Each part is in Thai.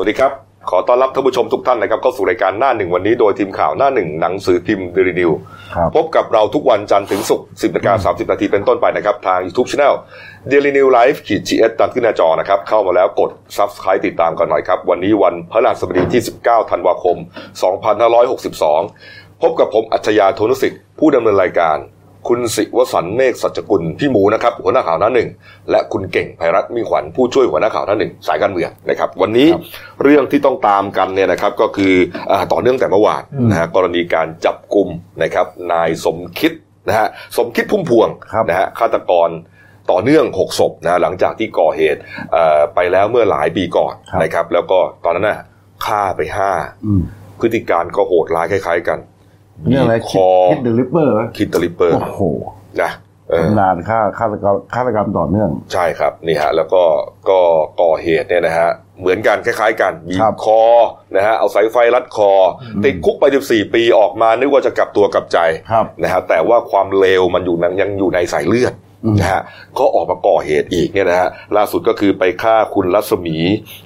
สวัสดีครับ ขอต้อนรับท่านผู้ชมทุกท่านนะครับเข้าสู่รายการหน้าหนึ่งวันนี้โดยทีมข่าวหน้าหนึ่งหนังสือพิมพ์เดลินิวครับพบกับเราทุกวันจันทร์ถึงศุกร์10นาฬิกา30นาทีเป็นต้นไปนะครับ ทาง YouTube Channel Daily New Life ขีด GS ตามขึ้นหน้าจอนะครับ เข้ามาแล้วกด Subscribe ติดตามกันหน่อยครับ วันนี้วันพฤหัสบดีที่ 19ธันวาคม 2562 พบกับผมอัจฉริยะโทนุสิทธิ์ผู้ดำเนินรายการ คุณสิวสันต์เมฆสัจจกุลพี่หมูนะครับหัวหน้าข่าวหน้าหนึ่งและคุณเก่งไพรัตน์มิ่งขวัญผู้ช่วยหัวหน้าข่าวหน้าหนึ่งสายการเมืองนะครับวันนี้เรื่องที่ต้องตามกันเนี่ยนะครับก็คืออาต่อเนื่องแต่เมื่อวานนะฮะกรณีการจับกลุ่มนะครับนายสมคิดนะฮะสมคิดพุ่มพวงครับนะฮะฆาตกรต่อเนื่องหกศพนะฮะหลังจากที่ก่อเหตุเอ่อไปแล้วเมื่อหลายปีก่อนครับนะครับ แล้วก็ตอนนั้นน่ะฆ่าไปห้าอืมพฤติการก็โหดร้ายคล้าย ๆ กัน เรื่องอะไรคอคิดเดลิเปอร์คคิด the ripper โอ้โหนะเออนานฆ่าฆาตกรรมฆาตกรรมต่อเนื่อง ใช่ครับนี่ฮะแล้วก็ก็ก่อเหตุเนี่ยนะฮะเหมือนกันคล้ายๆกันบีบครับบีบคอนะฮะเอาสายไฟรัดคออติดคุกไป 14 ปีออกมานึกว่าจะกลับตัวกลับใจครับนะฮะแต่ว่าความเลวมันอยู่นังยังอยู่ในสายเลือดอืมนะฮะก็ออกมาก่อเหตุอีกเนี่ยนะฮะล่าสุดก็คือไปฆ่าคุณรัศมี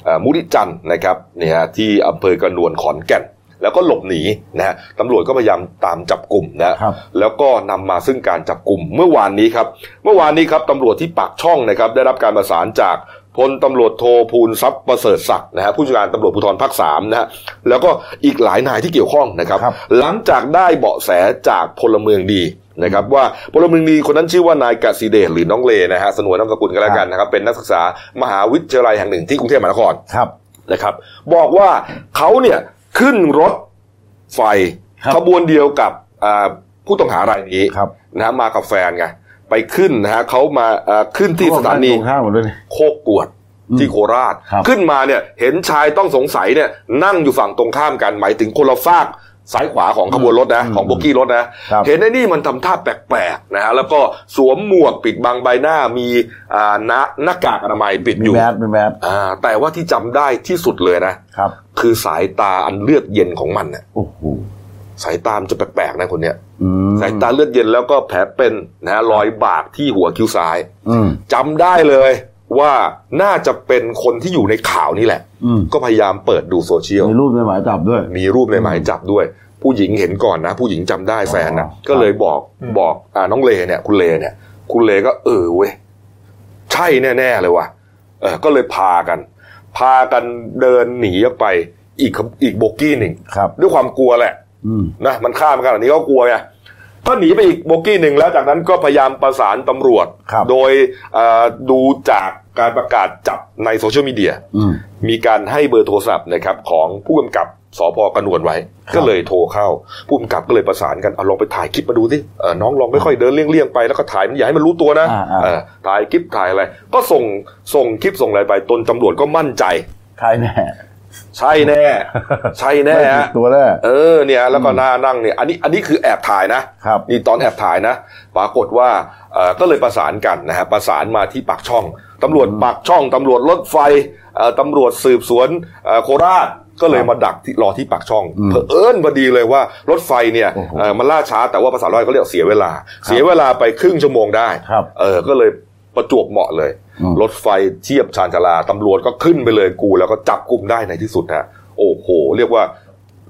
เอ่อมุริจันทร์นะครับเนี่ยฮะที่อำเภอกระนวนขอนแก่น แล้วก็หลบหนีนะฮะตำรวจก็พยายามตามจับกลุ่มนะครับแล้วก็นำมาซึ่งการจับกลุ่มเมื่อวานนี้ครับ เมื่อวานนี้ครับตำรวจที่ปากช่องนะครับได้รับการประสานจากพลตำรวจโทภูลทรัพย์ประเสริฐศักดิ์นะฮะผู้จัดการตำรวจภูธรภาคสามนะฮะแล้วก็อีกหลายนายที่เกี่ยวข้องนะครับครับหลังจากได้เบาะแสจากพลเมืองดีนะครับว่าพลเมืองดีคนนั้นชื่อว่านายกสิเดชหรือน้องเลนะฮะสนวนนามสกุลกันแล้วกันนะครับเป็นนักศึกษามหาวิทยาลัยแห่งหนึ่งที่กรุงเทพมหานครครับนะครับ บอกว่าเขาเนี่ย ขึ้นรถไฟครับขบวนเดียวกับอ่าผู้ต้องหารายนี้ครับนะฮะมากับแฟนไงไปขึ้นนะฮะเขามาเอ่อขึ้นที่สถานีตรงข้ามหมดเลยนี่โคกกวดอืมที่โคราชครับขึ้นมาเนี่ยเห็นชายต้องสงสัยเนี่ยนั่งอยู่ฝั่งตรงข้ามกันหมายถึงคนละฝาก ซ้ายขวาของขบวนรถนะอืมของโบกี้รถนะครับเห็นไอ้นี่มันทำท่าแปลกๆนะฮะแล้วก็สวมหมวกปิดบังใบหน้ามีอ่าหน้าหน้ากากอนามัยปิดมีอยู่แมสมีแมสอ่าแต่ว่าที่จำได้ที่สุดเลยนะครับ คือสายตาอันเลือดเย็นของมันน่ะโอ้โหสายตามนจะแปลกๆนะคนเนี้ยอืมสายตาเลือดเย็นแล้วก็แผลเป็นนะฮะรอยบากที่หัวคิ้วซ้ายอืมจำได้เลย ว่าน่าจะเป็นคนที่อยู่ในข่าวนี่แหละ อืมก็พยายามเปิดดูโซเชียล มีรูปในหมายจับด้วย มีรูปในหมายจับด้วย ผู้หญิงเห็นก่อนนะ ผู้หญิงจำได้แฟนนะอ๋อ ก็เลยบอกบอกอ่าน้องเลเนี่ย คุณเลเนี่ย คุณเลก็เออเว้ยใช่แน่ ๆ เลยว่ะเออก็เลยพากัน พากันเดินหนีออกไปอีกขบอีกโบกี้หนึ่งครับ ด้วยความกลัวแหละ อืมนะมันข้ามขนาดนี้ก็กลัวไง ก็หนีไปอีกโบกี้หนึ่งแล้วจากนั้นก็พยายามประสานตำรวจครับโดยเอ่อดูจากการประกาศจับในโซเชียลมีเดียอืมมีการให้เบอร์โทรศัพท์นะครับของผู้กำกับสพกระนวนไว้ครับก็เลยโทรเข้าผู้กำกับก็เลยประสานกันเอาลองไปถ่ายคลิปมาดูสิเออน้องลองไม่ค่อยเดินเลี่ยงๆไปแล้วก็ถ่ายมันอย่าให้มันรู้ตัวนะอ่าอ่าเออถ่ายคลิปถ่ายอะไร ก็ส่งส่งคลิปส่งอะไรไปตนตำรวจก็มั่นใจใครแน่ ใช่แน่ ใช่แน่ไม่ผิฮะดตัวแน่เออเนี่ยแล้วก็หน้านั่งเนี่ยอันนี้อันนี้คือแอบถ่ายนะครับนี่ตอนแอบถ่ายนะ ปรากฏว่าเอ่อก็เลยประสานกันนะฮะประสานมาที่ปากช่องตำรวจปากช่องตำรวจรถไฟเอ่อตำรวจสืบสวนเอ่อโคราชก็เลยมาดักที่รอที่ปากช่องอืมเผอิญพอดีเลยว่ารถไฟเนี่ยโอ้โหเอ่อมันล่าช้าแต่ว่าภาษาร้อยก็เรียกเสียเวลา เสียเวลาไปครึ่งชั่วโมงได้ครับเออก็เลย ประจวบเหมาะเลยอืมรถไฟเทียบชานชาลาตำรวจก็ขึ้นไปเลยกู แล้วก็จับกลุ่มได้ในที่สุดฮะโอ้โห เรียกว่า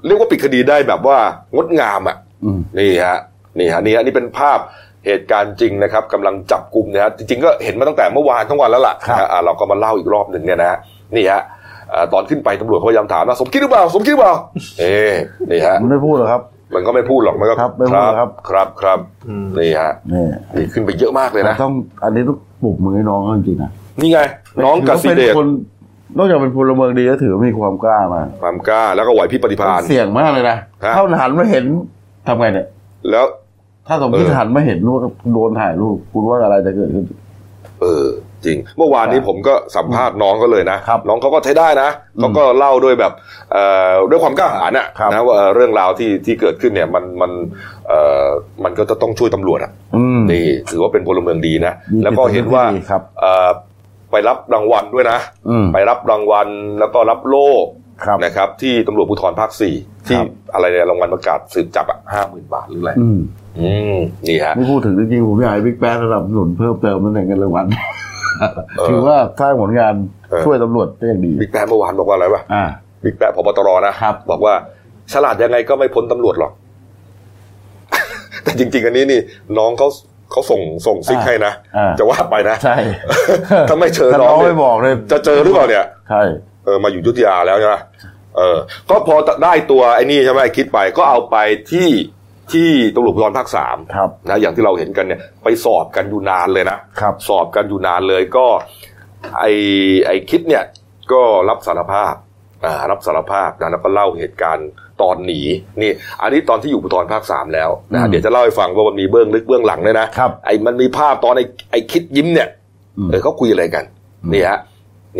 เรียกว่าปิดคดีได้แบบว่างดงามอะอืมนี่ฮะนี่ฮะนี่ฮะนี่เป็นภาพเหตุการณ์จริงนะครับกำลังจับกลุ่มนะฮะจริงๆก็เห็นมาตั้งแต่เมื่อวานทั้งวันแล้วล่ะครับนะฮะอะเราก็มาเล่าอีกรอบหนึ่งเนี่ยนะฮะนี่ฮะอ่าตอนขึ้นไปตำรวจเขาพยายามถามว่าสมคิดหรือเปล่าสมคิดหรือเปล่าเอ๊นี่ฮะมันไม่พูดหรอกครับ มันก็ไม่พูดหรอกมันก็ครับไม่พูดหรอกครับครับครับนี่ฮะนี่นี่ขึ้นไปเยอะมากเลยนะต้องอันนี้ต้อง ปลุกมือให้น้องเขาจริงๆนะนี่ไง น้องกสิเดชถือว่าป็นคนนอกจากเป็นพลเมืองดีก็ถือว่ามีความกล้ามากความกล้าแล้วก็ไหวพริบปฏิภาณ เสี่ยงมากเลยนะฮะถ้าหันมาเห็นทำไงเนี่ย แล้ว ถ้าสมมติเออ หันมาเห็นว่าโดนถ่ายรูปคุณว่าอะไรจะเกิดขึ้น เออ จริง เมื่อวานนี้ครับผมก็สัมภาษณ์น้องเขาเลยนะครับน้องเขาก็ใช้ได้นะอืมเขาก็เล่าด้วยแบบเอ่อด้วยความกล้าหาญน่ะครับนะว่าเอ่อเรื่องราวที่ที่เกิดขึ้นเนี่ยมันมันเอ่อมันก็จะต้องช่วยตำรวจอะอืมนี่ถือว่าเป็นพลเมืองดีนะดีแล้วก็เห็นว่าเป็นพลเมืองดีครับเอ่อไปรับรางวัลด้วยนะอืมไปรับรางวัลแล้วก็รับโล่ครับนะครับ ที่ตำรวจภูธรภาคสี่ที่ครับอะไรเนี่ยรางวัลประกาศสืบจับอะห้าหมื่นบาทหรืออะไรอืมอืมนี่ฮะไม่พูดถึงจริงๆผมอยากให้บิ๊กแป๊ะสนับสนุนเพิ่มเติมนั่นเองกันรางวัลเออ ถือว่าสร้างผลงานเออช่วยตำรวจได้อย่างดีบิ๊กแป๊ะเมื่อวานบอกว่าอะไรวะอ่าบิ๊กแป๊ะพบตรนะครับบอกว่าฉลาดยังไงก็ไม่พ้นตำรวจหรอก แต่จริง ๆ อันนี้นี่ น้องเขาเขาส่งส่งซิกอ่าให้นะอ่าจะว่าไปนะใช่ถ้าไม่เชิญถ้าน้น้อองงเนี่ไม่ยบอกเลย จะเจอหรือเปล่าเนี่ยใช่เออมาอยู่อยุทธยาแล้วใช่ไหมเออ ก็พอได้ตัวไอ้นี่ใช่ไหมคิดไปก็เอาไปที่ ที่ตำรวจภูธรภาคสามครับนะอย่างที่เราเห็นกันเนี่ยไปสอบกันอยู่นานเลยนะครับสอบกันอยู่นานเลยก็ ไอไอคิดเนี่ยก็รับสารภาพอ่ารับสารภาพนะแล้วก็เล่าเหตุการณ์ตอนหนีนี่ อันนี้ตอนที่อยู่ภูธรภาคสามแล้วนะอืมเดี๋ยวจะเล่าให้ฟังว่ามันมีเบื้องลึกเบื้องหลังด้วยนะครับไอ้มันมีภาพตอนไอ้ไอ้คิดยิ้มเนี่ยอืมเออเขาคุยอะไรกันอืมนี่ฮะ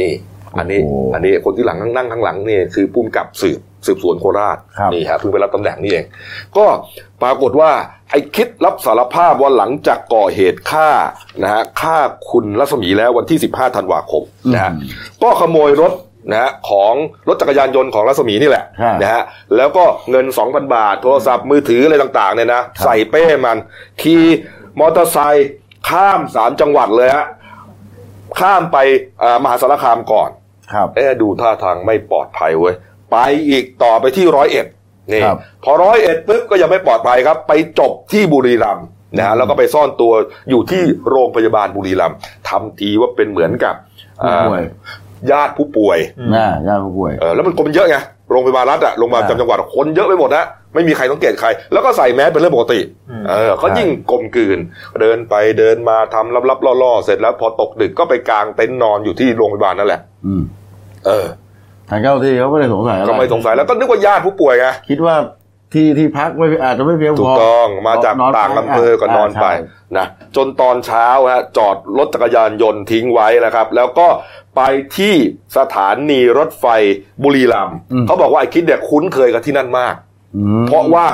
นี่ อันนี้โอ้โหอันนี้คนที่หลังนั่งข้างหลังนี่คือผู้กำกับสืบ สืบสวนโคราชครับนี่ฮะเพิ่งไปรับตำแหน่งนี่เอง ก็ปรากฏว่าไอ้คิดรับสารภาพว่าหลังจากก่อเหตุฆ่านะฮะฆ่าคุณรัศมีแล้ววันที่ 15ธันวาคมนะฮะอืมก็ขโมยรถนะฮะของรถจักรยานยนต์ของรัศมีนี่แหละครับนะฮะแล้วก็เงิน 2,000 บาท โทรศัพท์มือถืออะไรต่างๆเนี่ยนะใส่เป้มันขี่มอเตอร์ไซค์ข้ามสามจังหวัดเลยฮะข้ามไปอ่ามหาสารคามก่อนครับเอ๊ะดูท่าทางไม่ปลอดภัยเว้ย ไปอีกต่อไปที่ร้อยเอ็ดนี่ครับ พอร้อยเอ็ดปุ๊บก็ยังไม่ปลอดภัยครับ ไปจบที่บุรีรัมย์นะฮะแล้วก็ไปซ่อนตัวอยู่ที่โรงพยาบาลบุรีรัมย์ทำทีว่าเป็นเหมือนกับผู้ป่วยอ่าญาติผู้ป่วย น่าญาติผู้ป่วย เออแล้วมันคนมันเยอะไงโรงพยาบาลรัฐอะโรงพยาบาลอ่าจำจังหวัดอะคนเยอะไปหมดนะไม่มีใครสังเกตใคร แล้วก็ใส่แมสเป็นเรื่องปกติอืม เออเขาใช่ยิ่งกลมกลืน เดินไปเดินมาทำลับๆล่อๆเสร็จแล้วพอตกดึกก็ไปกางเต็นท์นอนอยู่ที่โรงพยาบาลนั่นแหละ อืม เออ ทางเจ้าหน้าที่เขาไม่ได้สงสัยอะไรก็ไม่สงสัยแล้วก็นึกว่าญาติผู้ป่วยไงคิดว่าที่ที่พักไม่อาจจะไม่เพียงพอถูกต้องมาจากนอนต่างไปอำเภอก็นอนไปใช่นะจนตอนเช้าฮะจอดรถจักรยานยนต์ทิ้งไว้นะครับ แล้วก็ไปที่สถานีรถไฟบุรีรัมย์เขาบอกว่าไอ้คิดเนี่ยคุ้นเคยกับที่นั่นมากอืม เพราะว่า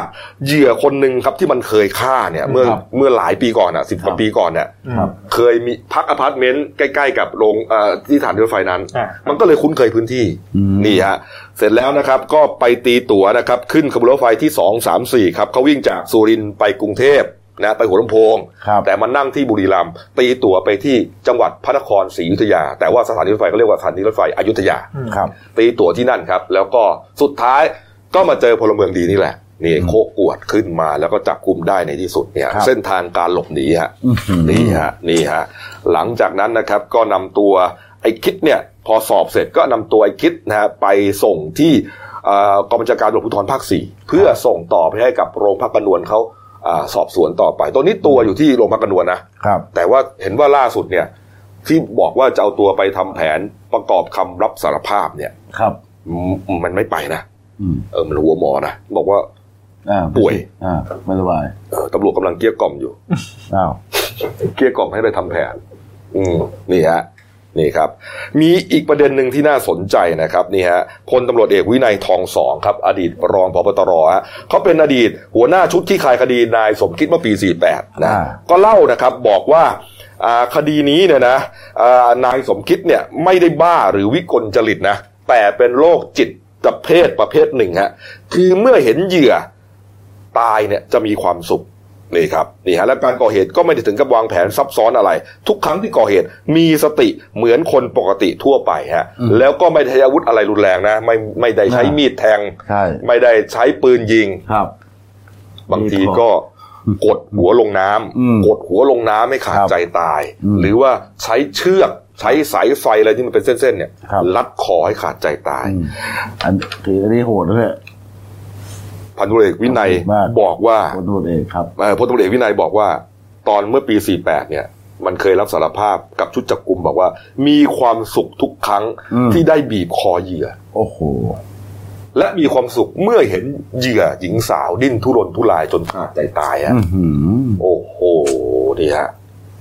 เหยื่อคนหนึ่งครับที่มันเคยฆ่าเนี่ย เมื่อครับเมื่อหลายปีก่อนอะสิบกว่าครับปีก่อนเนี่ยครับเคยมีพักอพาร์ตเมนต์ใกล้ๆกับโรงเอ่อที่สถานีรถไฟนั้นอ่ามันก็เลยคุ้นเคยพื้นที่อืมนี่ฮะเสร็จแล้วนะครับก็ไปตีตั๋วนะครับขึ้นขบวนรถไฟที่สองสามสี่ครับเขาวิ่งจากสุรินทร์ไปกรุงเทพนะไปหัวลำโพงครับแต่มานั่งที่บุรีรัมย์ตีตั๋วไปที่จังหวัดพระนครศรีอยุธยา แต่ว่าสถานีรถไฟเขาเรียกว่าสถานีรถไฟอยุธยาอืมครับตีตั๋วที่นั่นครับ แล้วก็สุดท้าย ก็มาเจอพลเมืองดีนี่แหละนี่โคกวดขึ้นมาแล้วก็จับกลุ่มได้ในที่สุดเนี่ยครับเส้นทางการหลบหนีฮะอื้อหือนี่ฮะนี่ฮะหลังจากนั้นนะครับก็นำตัวไอ้คิดเนี่ย พอสอบเสร็จก็นำตัวไอ้คิดนะฮะไปส่งที่เอ่อกองบัญชาการตำรวจภูธรภาคสี่เพื่อส่งต่อไปให้กับโรงพักกระนวลเขาอ่าสอบสวนต่อไปตัวนี้ตัวอยู่ที่โรงพักกระนวลนะครับแต่ว่าเห็นว่าล่าสุดเนี่ย ที่บอกว่าจะเอาตัวไปทำแผนประกอบคำรับสารภาพเนี่ยครับอืมมันไม่ไปนะอืม เออมันหัวหมอนะบอกว่าอ่าป่วยอ่าไม่สบายเออตำรวจกำลังเกลี้ยกล่อมอยู่อ้าวเกลี้ยกล่อมให้ไปทำแผน อืมนี่ฮะนี่ครับ มีอีกประเด็นหนึ่งที่น่าสนใจนะครับนี่ฮะพลตำรวจเอกวินัยทองสองครับ อดีตรองพบตรฮะเขาเป็นอดีตหัวหน้าชุดที่คลายคดีนายสมคิดเมื่อปี 48 นะอ่าก็เล่านะครับบอกว่าอ่าคดีนี้เนี่ยนะอ่านายสมคิดเนี่ยไม่ได้บ้าหรือวิกลจริตนะแต่เป็นโรคจิต ประเภทประเภทหนึ่งฮะคือเมื่อเห็นเหยื่อตายเนี่ยจะมีความสุขนี่ครับนี่ฮะและการก่อเหตุก็ไม่ได้ถึงกับวางแผนซับซ้อนอะไร ทุกครั้งที่ก่อเหตุมีสติเหมือนคนปกติทั่วไปฮะแล้วก็ไม่ได้ใช้อาวุธอะไรรุนแรงนะ ไม่ไม่ได้ใช้มีดแทงใช่ไม่ได้ใช้ปืนยิงครับ บางทีก็กดหัวลงน้ำอืมกดหัวลงน้ำให้ขาดครับใจตายอืมหรือว่าใช้เชือก ใช้สายไฟอะไรที่มันเป็นเส้นๆเนี่ยครับลัดคอให้ขาดใจตายอืมอันถืออันนี้โหดด้วยพันธุรเอกวินัยมากบอกว่าคนตำรวจเอกครับเอ่อพลตำรวจเอกวินัยบอกว่า ตอนเมื่อปี 48 เนี่ย มันเคยรับสารภาพกับชุดจับกลุ่มบอกว่า มีความสุขทุกครั้งอืมที่ได้บีบคอเหยื่อ โอ้โหและมีความสุขเมื่อเห็นเหยื่อหญิงสาวดิ้นทุรนทุรายจนขาดใจตายอะอื้อหือโอ้โหนี่ฮะ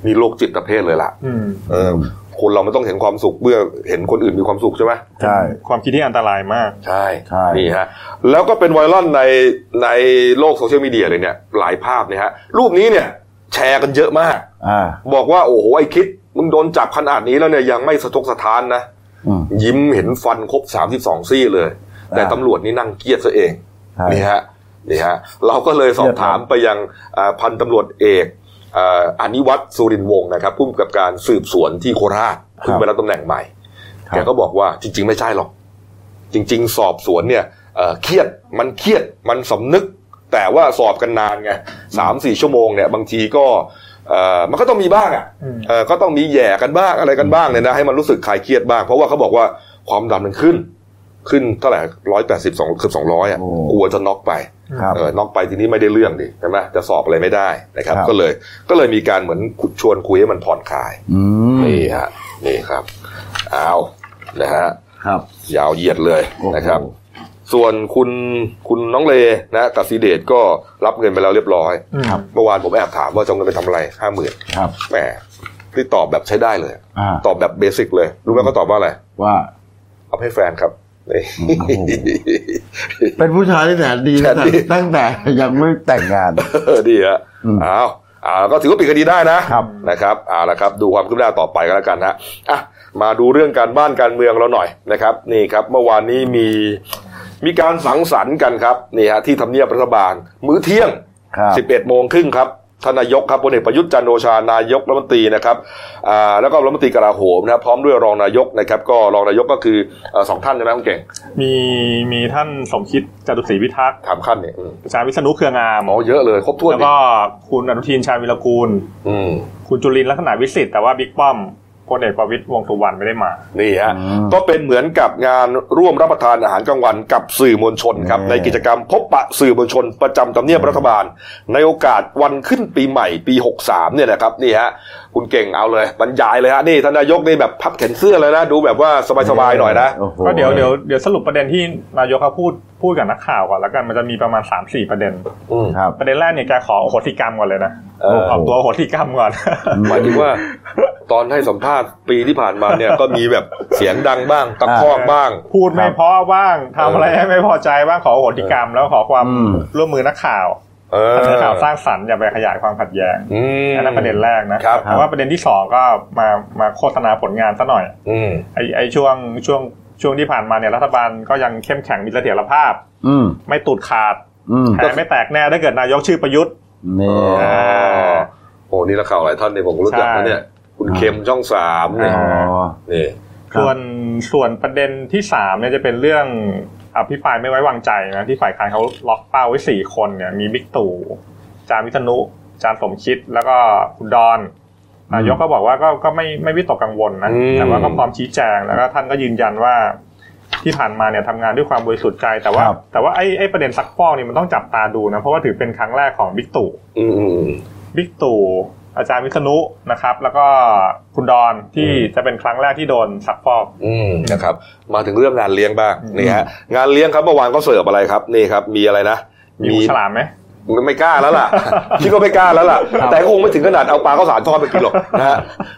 นี่โรคจิตประเภทเลยล่ะอืมเออ คนเรามันต้องเห็นความสุขเมื่อเห็นคนอื่นมีความสุขใช่ไหมใช่ ความคิดที่อันตรายมาก ใช่ใช่นี่ฮะแล้วก็เป็นไวรัลในในโลกโซเชียลมีเดียเลยเนี่ยหลายภาพเนี่ยฮะรูปนี้เนี่ยแชร์กันเยอะมากอ่าบอกว่าโอ้โหไอ้คิดมึงโดนจับขนาดนี้แล้วเนี่ยยังไม่สะทกสะท้านนะอืมยิ้มเห็นฟันครบสามสิบสองซี่เลย แต่อ่าตำรวจนี่นั่งเกียดซะเองใช่นี่ฮะนี่ฮะเราก็เลยสอบถามไปยังอ่าพันตำรวจเอกเอ่ออานิวัตรสุรินทร์วงศ์นะครับผู้กำกับการสืบสวนที่โคราชครับเพิ่งไปรับตำแหน่งใหม่ครับแกก็บอกว่าจริง ๆ ไม่ใช่หรอก จริง ๆ สอบสวนเนี่ยเอ่อเครียดมันเครียดมันสำนึก แต่ว่าสอบกันนานไงสามสี่ชั่วโมงเนี่ยบางทีก็เอ่อมันก็ต้องมีบ้างอะอืมเอ่อก็ต้องมีแหย่กันบ้างอะไรกันบ้างเนี่ยนะให้มันรู้สึกคลายเครียดบ้าง เพราะว่าเขาบอกว่าความดันมันขึ้น ขึ้นเท่าไหร่ร้อยแปดสิบสองเกือบสองร้อยอะโอ้กลัวจะน็อกไปครับเออ น็อกไปทีนี้ไม่ได้เรื่องดิใช่ไหมจะสอบอะไรไม่ได้นะครับครับก็เลยก็เลยมีการเหมือนชวนคุยให้มันผ่อนคลายอืมนี่ฮะนี่ครับเอานะฮะครับยาวเหยียดเลยโอ้โหนะครับ ส่วนคุณคุณน้องเลนะกับซีเดตก็รับเงินไปแล้วเรียบร้อยอืมครับเมื่อวานผมแอบถามว่าจะเอาเงินไปทำอะไรห้าหมื่นครับแหมที่ตอบแบบใช้ได้เลยอ่าตอบแบบเบสิกเลย รู้ไหมเขาตอบว่าอะไรว่า เอาให้แฟนครับนี่โอ้โห เป็นผู้ชายที่แสนดีแสตั้นงดีแต่ตั้งแต่ยังไม่แต่งงานเออดีฮะอืมเอาเอาก็ถือว่าปิดคดีได้นะครับนะครับเอาละครับ ดูความคืบหน้าต่อไปก็แล้วกันฮะอะมาดูเรื่องการบ้านการเมืองเราหน่อยนะครับ นี่ครับ เมื่อวานนี้มีมีการสังสรรค์กันครับนี่ฮะที่ทำเนียบรัฐบาล มื้อเที่ยงครับ11โมงครึ่งครับ ท่านนายกครับพลเอกประยุทธ์จันทร์โอชานายกรัฐมนตรีนะครับอ่าแล้วก็รัฐมนตรีกลาโหมนะครับพร้อมด้วยรองนายกนะครับ ก็รองนายกก็คือเอ่อสองท่านใช่ไหมคุณเก่ง มีมีท่านสมคิดจตุศรีพิทักษ์ถามขั้นเนี่ยอืมอาจารย์วิษณุเครืองามอ๋อเยอะเลยครบถ้วนแล้วนี่ก็คุณอนุทินชาญวิรกูลอืมคุณจุลินทร์ลักษณะวิสิทธิ์แต่ว่าบิ๊กป้อม พลเอกประวิตรวงษ์สุวรรณไม่ได้มา นี่ฮะอืมก็เป็นเหมือนกับงานร่วมรับประทานอาหารกลางวันกับสื่อมวลชนครับอืมในกิจกรรมพบปะสื่อมวลชนประจำทำเนียบรัฐบาล ในโอกาสวันขึ้นปีใหม่ปี 63 เนี่ยนะครับนี่ฮะคุณเก่งเอาเลยบรรยายเลยฮะนี่ท่านนายกนี่แบบพับแขนเสื้อเลยนะดูแบบว่าสบายๆหน่อยนะโอ้โหก็เดี๋ยวเดี๋ยวเดี๋ยวสรุปประเด็นที่นายกเขาพูดพูดกับนักข่าวก่อนแล้วกันมันจะมีประมาณ3ามสี่ประเด็นอืมครับประเด็นแรกเนี่ยแกขอโอโหสิกรรมก่อนเลยนะเออออกตัวโอโหสิกรรมก่อนหมายถึงว่าตอนให้สัมภาษณ์ปีที่ผ่านมาเนี่ยก็มีแบบเสียงดังบ้างตะคอกบ้าง พูดไม่เพราะบ้างทำอะไรให้ไม่พอใจบ้างขอโอโหสิกรรม แล้วขอความอืมร่วมมือนักข่าวเออนักข่าวสร้างสรรค์อย่าไปขยายความขัดแย้งอืมอันนั้นประเด็นแรกนะครับแต่ว่าประเด็นที่สองก็มามาโฆษณาผลงานซะหน่อยอืมไอไอช่วงช่วงช่วงที่ผ่านมาเนี่ยรัฐบาลก็ยังเข้มแข็งมีเสถียรภาพอืมไม่ตูดขาดอืมแผลไม่แตกแน่ถ้าเกิดนายกชื่อประยุทธ์นี่อ๋อโอ้นี่นักข่าวหลายท่านเนี่ยผมรู้จักนะเนี่ย คุณอ่าเข็มช่องสามเนี่ยอ๋อนี่ครับส่วนส่วนประเด็นที่สามเนี่ยจะเป็นเรื่องอภิปรายไม่ไว้วางใจนะที่ฝ่ายค้านเขาล็อกเป้าไว้สี่คนเนี่ยมีบิ๊กตู่จารย์วิษณุจารย์สมคิดแล้วก็คุณดอนนายกก็บอกว่าก็ก็ไม่ไม่วิตกกังวลนะอืมแต่ว่าก็พร้อมชี้แจงแล้วก็ท่านก็ยืนยันว่าที่ผ่านมาเนี่ยทำงานด้วยความบริสุทธิ์ใจแต่ว่าครับแต่ว่าไอ้ไอ้ประเด็นซักฟอกนี่มันต้องจับตาดูนะเพราะว่าถือเป็นครั้งแรกของบิ๊กตู่อืมอืมอืมบิ๊กตู่ อาจารย์วิษณุนะครับ แล้วก็คุณดอนที่อืมจะเป็นครั้งแรกที่โดนซักฟอกอืมนะครับ มาถึงเรื่องงานเลี้ยงบ้างอืมนี่ฮะงานเลี้ยงครับเมื่อวานก็เสิร์ฟอะไรครับนี่ครับ มีอะไรนะ มีหมูฉลามไหม ไม่กล้าแล้วล่ะคิดว่าไม่กล้าแล้วล่ะครับแต่ก็คงไม่ถึงขนาดเอาปลาข้าวสารทอดไปกินหรอกนะฮะ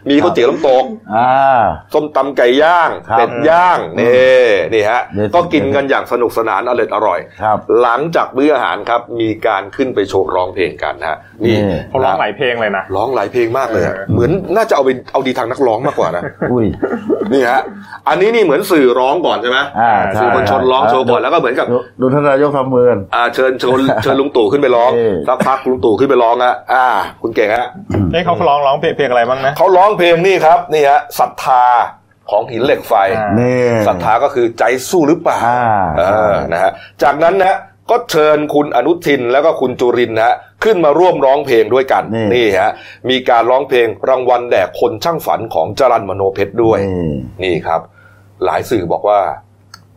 มีข้าวเตี๋ยวน้ำตกอ่าส้มตำไก่ย่างครับเป็ดย่างนี่นี่ฮะเดี๋ยวก็กินกันอย่างสนุกสนานอร่อยอร่อยครับหลังจากมื้ออาหารครับมีการขึ้นไปโชว์ร้องเพลงกันนะฮะนี่นี่เขาร้องหลายเพลงเลยนะร้องหลายเพลงมากเลยอะเออเหมือนน่าจะเอาไปเอาดีทางนักร้องมากกว่านะอุ้ยนี่ฮะอันนี้นี่เหมือนสื่อร้องก่อนใช่ไหมอ่าสื่อมวลชนร้องโชว์ก่อนแล้วก็เหมือนกับดูดูท่านนายกทำมือกันอ่าเชิญเชิญเชิญลุงตู่ขึ้นไปร้องเออสักพักลุงตู่ขึ้นไปร้องอะอ่า คุณเก่งฮะเอ้เขาร้องร้องเพลงเพลงอะไรบ้างนะเขาร้องเพลงนี่ครับนี่ฮะศรัทธาของหินเหล็กไฟอ่านี่ศรัทธาก็คือใจสู้หรือเปล่าอ่าเออนะฮะจากนั้นนะก็เชิญคุณอนุทินแล้วก็คุณจุรินทร์นะฮะขึ้นมาร่วมร้องเพลงด้วยกันนี่นี่ฮะมีการร้องเพลงรางวัลแด่คนช่างฝันของจรันมโนเพชรด้วยนี่นี่ครับ หลายสื่อบอกว่า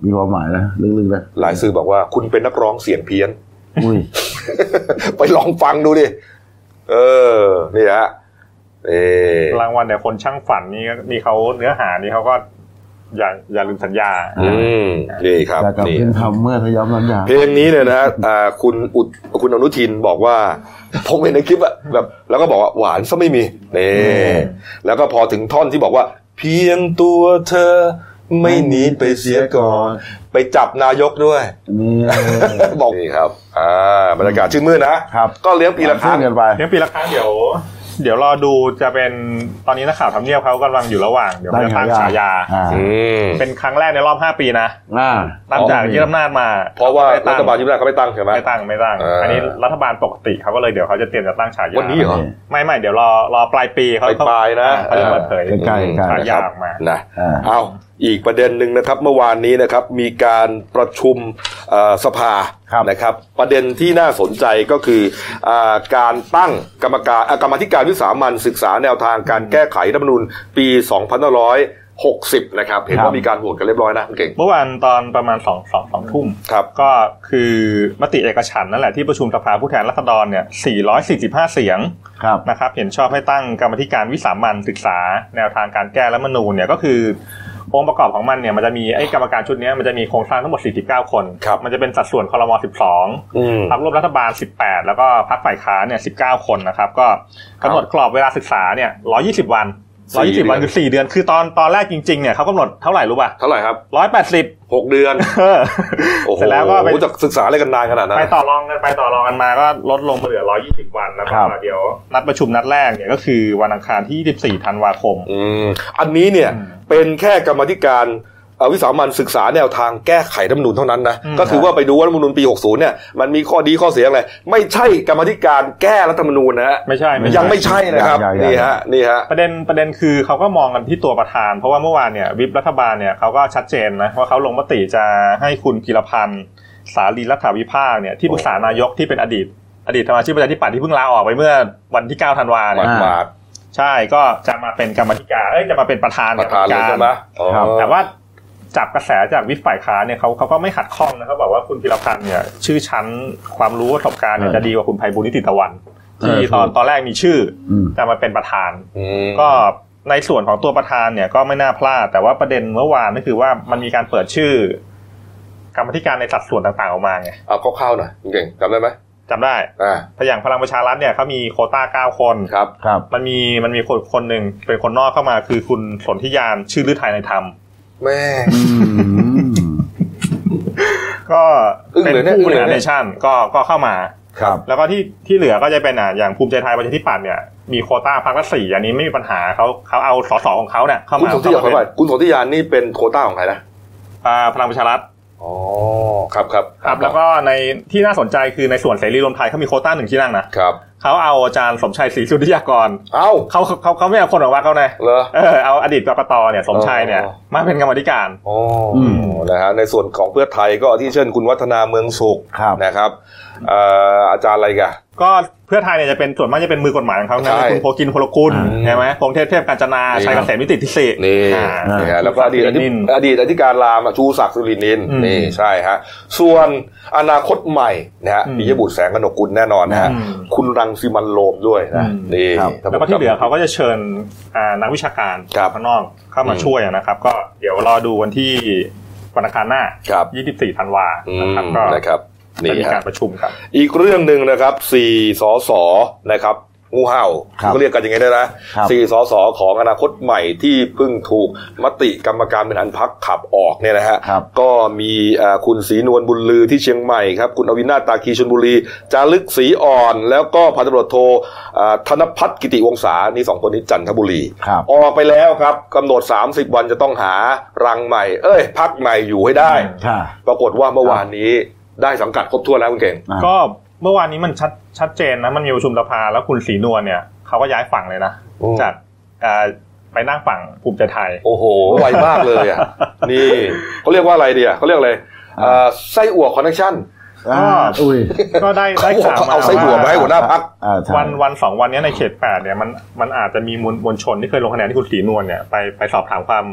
มีความหมายนะลึกๆนะหลายสื่อบอกว่าคุณเป็นนักร้องเสียงเพี้ยนอุ้ย ไปลองฟังดูดิ เออ นี่ฮะเออรางวัลแต่คนช่างฝันนี่ก็นี่เขาเนื้อหานี่เขาก็อย่าอย่าลืมสัญญา อืมนี่ครับแต่กับนี่เพียงทำเมื่อทยอมสัญญา เพลงนี้เนี่ยนะฮะอ่าคุณอุดคุณอนุทินบอกว่า ผมเห็นในคลิปอะแบบ แล้วก็บอกว่าหวานซะไม่มีนี่มแล้วก็พอถึงท่อนที่บอกว่า เพียงตัวเธอ ไม่หนีไปเสียก่อน ไปจับนายกด้วยนี่บอกนี่ครับอ่าบรรยากาศชื่นมื่นนะครับ ก็เลี้ยงปีละครั้งขึ้นกันไปเลี้ยงปีละครั้งเดี๋ยวเดี๋ยวรอดูจะเป็นตอนนี้นักข่าวทำเนียบเขากำลังอยู่ระหว่างเดี๋ยวเขาจะตั้งฉายาอ่าอืมเป็นครั้งแรกในรอบ 5 ปีนะอ่าตั้งจากยึดอำนาจมา เพราะว่าไม่รัตั้งฐบาลยุบแรกเขาไม่ตั้งใช่ไหมไม่ตั้งไม่ตั้งเอออัอันนี้รัฐบาลปกติเขาก็เลยเดี๋ยวเขาจะเตรียมจะตั้งฉายาวันนี้เหรอไม่ไม่เดี๋ยวรอรอปลายปีเขาปลายๆนะเขาจะเปิดเผยใกล้ๆใกล้ฉายาออกมานะอ่าเอา อีกประเด็นหนึ่งนะครับเมื่อวานนี้นะครับมีการประชุมเอ่อสภาครับนะครับประเด็นที่น่าสนใจก็คืออาการตั้งกรรมการอะกรรมาธิการวิสามันศึกษาแนวทางการแก้ไขรัฐธรรมนูญปี2560 นะครับ เห็นว่ามีการโหวตกันเรียบร้อยนะคุณเก่งเมื่อวานตอนประมาณสองสองสองทุ่มครับก็คือมติเอกฉันท์นั่นแหละที่ประชุมสภาผู้แทนราษฎรเนี่ย445 เสียงครับนะครับเห็นชอบให้ตั้งกรรมธิการวิสามันศึกษาแนวทางการแก้รัฐธรรมนูญเนี่ยก็คือ องค์ประกอบของมันเนี่ยมันจะมีไอ้กรรมการชุดเนี้ยมันจะมีโครงสร้างทั้งหมด 49 คนครับมันจะเป็นสัดส่วนคอรมอ12อืมพรรคร่วมรัฐบาล 18 แล้วก็พรรคฝ่ายค้านเนี่ย19 คนนะครับ ก็กำหนดกรอบเวลาศึกษาเนี่ย120 วัน สี่เดือน120วันคือ4เดือน คือตอนตอนแรกจริงๆเนี่ยเขากำหนดเท่าไหร่รู้ป่ะ เท่าไหร่ครับ180 6เดือนเออโอ้โหเสร็จแล้วก็ไปจะศึกษาอะไรกันนานขนาดนั้น ไปต่อรองกันไปต่อรองกันมาก็ลดลงมาเหลือ120วันแล้วคก็รับเดี๋ยว นัดประชุมนัดแรกเนี่ยก็คือวันอังคารที่24ธันวาคม อืมอันนี้เนี่ยอืมเป็นแค่กรรมาธิการเอ่อ วิสามันศึกษาแนวทางแก้ไขรัฐธรรมนูญเท่านั้นนะอืมก็คือว่าไปดูว่ารัฐธรรมนูญปี 60 เนี่ยมันมีข้อดีข้อเสียอะไรไม่ใช่กรรมาธิการแก้รัฐธรรมนูญนะฮะไม่ใช่ไม่ใช่ยังไม่ใช่นะครับยังยังนี่ฮะนี่ฮะประเด็นประเด็นคือเขาก็มองกันที่ตัวประธาน เพราะว่าเมื่อวานเนี่ยวิปรัฐบาลเนี่ยเขาก็ชัดเจนนะว่าเขาลงมติจะให้คุณพีรพันธ์สาลีรัฐาวิภาคเนี่ยที่ปรึกษานายกที่เป็นอดีต อดีตสมาชิกประชาธิปัตย์ที่เพิ่งลาออกไปเมื่อวันที่ 9 ธันวาหเนี่ยมาดหมาดใช่ก็จะมาเป็นกรรมธิการเอ้ยจะมาเป็นประธานประธานเลยใช่ไหมอ๋อครับแต่ว่า จับกระแสจากวิปฝ่ายค้านเนี่ยเขาเขาก็ไม่ขัดข้องนะเขาบอกว่าคุณพีรพันธ์เนี่ย ชื่อชั้นความรู้ประสบการณ์เนี่ยเออจะดีกว่าคุณไพบุญนิติตะวันเออที่ตอนถูกตอนแรกมีชื่ออมจะมาเป็นประธานอืมก็ในส่วนของตัวประธานเนี่ยก็ไม่น่าพลาด แต่ว่าประเด็นเมื่อวานก็คือว่ามันมีการเปิดชื่อกรรมธิการในสัดส่วนต่างๆออกมาไงเอาคร่าวๆหน่อยคุณเก่งจำได้ไหมจำได้อ่าถ้าอย่างพลังประชารัฐเนี่ยเขามีโควต้าเก้าคนครับครับ มันมีมันมีคนคนหนึ่งเป็นคนนอกเข้ามาคือคุณสนธิยานชื่อฤทัยในธรรม แม่อืมก็อึ้งเป็นเลยเนี่ยผู้บริหารอึ้งเลยเนเนี่ยชั่นก็ก็เข้ามาครับ แล้วก็ที่ที่เหลือก็จะเป็นอะอย่างภูมิใจไทยประชาธิปัตย์เนี่ยมีโควต้าพรรคละสี่อันนี้ไม่มีปัญหาเขาเขาเอาสสของเขาเนี่ยเข้าคุณมาสนธิยานขอเข้าไปมาเป็นคุณสนธิยานนี่เป็นโควต้าของใครนะอ่าพลังประชารัฐ อ๋อครับครับครับ แล้วก็ในที่น่าสนใจคือในส่วนเสรีรวมไทยเขามีโควต้าหนึ่งที่นั่งนะครับเขาเอาอาจารย์สมชัยศรีสุทธิยากร เอ้าเขาเขาเขาไม่เอาคนของว่าเขาไงเหรอเออเอาอดีตกกตเนี่ยสมชัยเนี่ยอ๋อมาเป็นกรรมธิการอ๋ออมนะฮะในส่วนของเพื่อไทยก็ที่เช่นคุณวัฒนาเมืองสุขครับนะครับเอ่ออาจารย์อะไรกัน ก็เพื่อไทยเนี่ยจะเป็นส่วนมากจะเป็นมือกฎหมายของเขาใช่นะคุณโพกินพลกุลอืมใช่ไหมพงเทพเทพกาญจนานี่ชัยเกษมนิติทิศินี่อ่านะฮะแล้วก็อดีตอธินินอดีตอธิการรามอะชูศักดิ์สุรินินอืมนี่ใช่ฮะส่วนอนาคตใหม่นะฮะอืมปิยบุตรแสงกนกกุลแน่นอนนะฮะอืมคุณรังสิมันโรมด้วยนะอืมนี่ครับถ้าผมแล้วก็ที่เหลือจำเขาก็จะเชิญอ่านักวิชาการครับข้างนอกเข้ามาอืมช่วยนะครับ ก็เดี๋ยวรอดูวันที่วันอังคารหน้าครับ24 ธันวาอืนะครับมก็ นะครับจะนี่มีการฮะประชุมครับ อีกเรื่องหนึ่งนะครับสี่สสนะครับงูเห่าครับก็เรียกกันอย่างไงได้นะครับสี่สสของอนาคตใหม่ที่เพิ่งถูกมติกรรมการบริหารพักขับออกเนี่ยนะฮะครับก็มีเอ่อคุณศรีนวลบุญลือที่เชียงใหม่ครับ คุณอวินาถตาคีชนบุรี จารึกศรีอ่อน แล้วก็พันตำรวจโทเอ่อธนพัฒน์กิติวงศานี่สองคนนี้จันทบุรีครับออกไปแล้วครับกำหนด 30 วันจะต้องหารังใหม่ เอ้ย พักใหม่อยู่ให้ได้ค่ะปรากฏว่าเมื่อวานนี้ ได้สังกัดครบถ้วนแล้วคุณเก่งอ่าก็เมื่อวานนี้มันชัดชัดเจนนะมันมีประชุมสภาแล้วคุณศรีนวลเนี่ยเขาก็ย้ายฝั่งเลยนะโอ้จากอ่าไปนั่งฝั่งภูมิใจไทย โอ้โหไวมากเลยอะนี่เขาเรียกว่าอะไรเดียเขาเรียกอะไรเอ่อไส้อั่วคอนเนคชั่นอ่าอุ้ยก็ได้ได้เขาบอกข่าวเขามาเอาไส้อั่วมาให้หัวหน้าพักอ่าใช่วันวันสองวันเนี้ยในเขตแปดเนี่ยมันมันอาจจะมีมวลมวลชนที่เคยลงคะแนนที่คุณศรีนวลเนี่ยไปไปสอบถามความ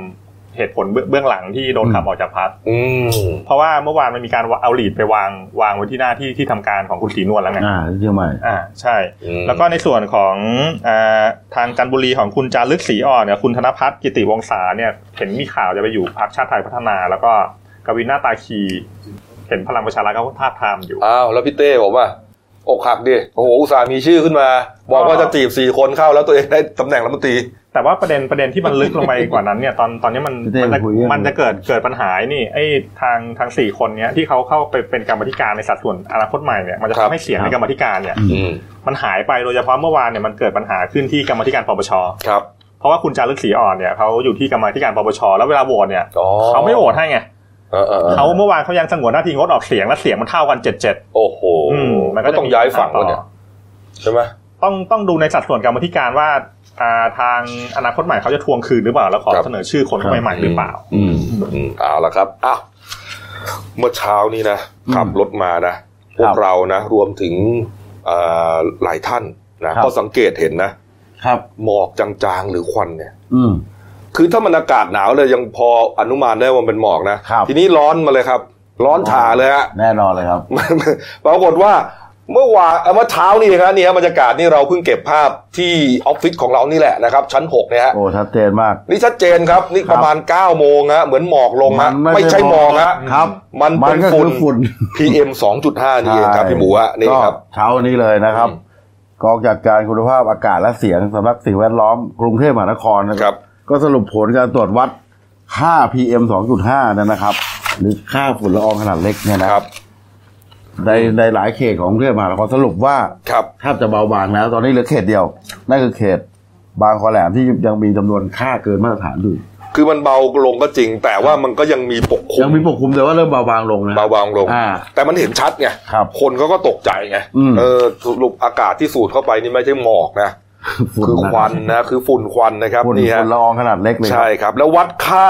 เหตุผลเบื้องเบื้องหลังที่โดนขับออกจากพักอืมเพราะว่าเมื่อวานมันมีการเอาลีดไปวางวางไว้ที่หน้าที่ที่ทำการของคุณศรีนวลแล้วไงอ่าเชียงใหม่อ่าใช่อืมแล้วก็ในส่วนของอาทางจันทบุรีของคุณจารึกศรีอ่อนเนี่ยคุณธนพัฒน์กิติวงศาเนี่ยเห็นมีข่าวจะไปอยู่พรรคชาติไทยพัฒนา แล้วก็กวินหน้าตาคี เห็นพลังประชารัฐเขาทาบทามอยู่อ้าวแล้วพี่เต้ผมว่า อกหักดิโอ้โหอุตส่าห์มีชื่อขึ้นมา บอกว่าจะจีบสี่คนเข้าแล้วตัวเองได้ตำแหน่งรัฐมนตรี แต่ว่าประเด็นประเด็นที่มันลึกลงไปกว่านั้นเนี่ยตอนตอนนี้มันพี่เต้มันจะคุยเรื่องมันจะเกิดเกิดปัญหานี่ไอ้ทางทางสี่คนเนี้ยที่เขาเข้าไปเป็นกรรมธิการในสัดส่วนอนาคตใหม่เนี่ยมันจะครับทำให้เสียงในกรรมธิการเนี่ยอืมมันหายไปโดยเฉพาะเมื่อวานเนี่ยมันเกิดปัญหาขึ้นที่กรรมธิการปปชครับเพราะว่าคุณจารึกศรีอ่อนเนี่ยเขาอยู่ที่กรรมธิการปปชแล้วเวลาโหวตเนี่ยอ๋อเขาไม่โหวตให้ไง เออเออเออเขาเมื่อวานเขายังสงวนหน้าที่งดออกเสียงและเสียงมันเท่ากันเจ็ดเจ็ดโอ้โหอืมมันก็ก็จะต้องย้ายฝั่งวะเนี่ยใช่ไหมต้องต้องดูในสัดส่วนกรรมธิการว่าอ่าทางอนาคตใหม่เขาจะทวงคืนหรือเปล่า แล้วขอครับเสนอชื่อคนเข้าไปใหม่หรือเปล่าอืมอืมเอาละครับอ้าวเมื่อเช้านี้นะขับรถมานะพวกเรานะ รวมถึงเอ่อหลายท่านนะครับก็สังเกตเห็นนะครับหมอกจางๆหรือควันเนี่ย อืม คือถ้ามันอากาศหนาวเลยยังพออนุมานได้ว่ามันเป็นหมอกนะ ครับ ทีนี้ร้อนมาเลยครับ ร้อนฉาเลยฮะ แน่นอนเลยครับปรากฏว่าเมื่อวานเอ่อเมื่อเช้านี่ครับนี่ฮะบรรยากาศนี่เราเพิ่งเก็บภาพที่ออฟฟิศของเรานี่แหละนะครับ ชั้นหกเนี่ยฮะโอ้ชัดเจนมาก นี่ชัดเจนครับนี่ประมาณ9ก้าโมงฮะเหมือนหมอกลงฮะไม่ใช่หมอกฮะครับมันเป็นก็ฝุ่คืนอฝุ่น PM 2.5นี่เองครับพี่หมูฮะนี่ครับ ก็เช้าวันนี้เลยนะครับอืมกองจัดการคุณภาพอากาศและเสียงสำนักสิ่งแวดล้อมกรุงเทพมหานครนะคครัรับบ ก็สรุปผลการตรวจวัดค่า PM 2.5นั่นนะครับ หรือค่าฝุ่นละอองขนาดเล็กเนี่ยนะครับ ในในหลายเขตของกรุงเทพมหานครสรุปว่าครับ แทบจะเบาบางแล้ว ตอนนี้เหลือเขตเดียว นั่นคือเขตบางคอแหลมที่ยังมีจำนวนค่าเกินมาตรฐานอยู่คือมันเบาลงก็จริง แต่ว่ามันก็ยังมีปกคลุยังมีปกคลุมแต่ว่าเริ่มเบาบางลงนะเบาบางลง อ่า แต่มันเห็นชัดไงครับ คนเขาก็ตกใจไงอืม เออสรุปอากาศที่สูดเข้าไปนี่ไม่ใช่หมอกนะฝุ่น คือควันนะคือฝุ่นควันนะครับฝุ่นนี่ฮะฝุ่นละอองขนาดเล็กเลยครับใช่ครับ แล้ววัดค่า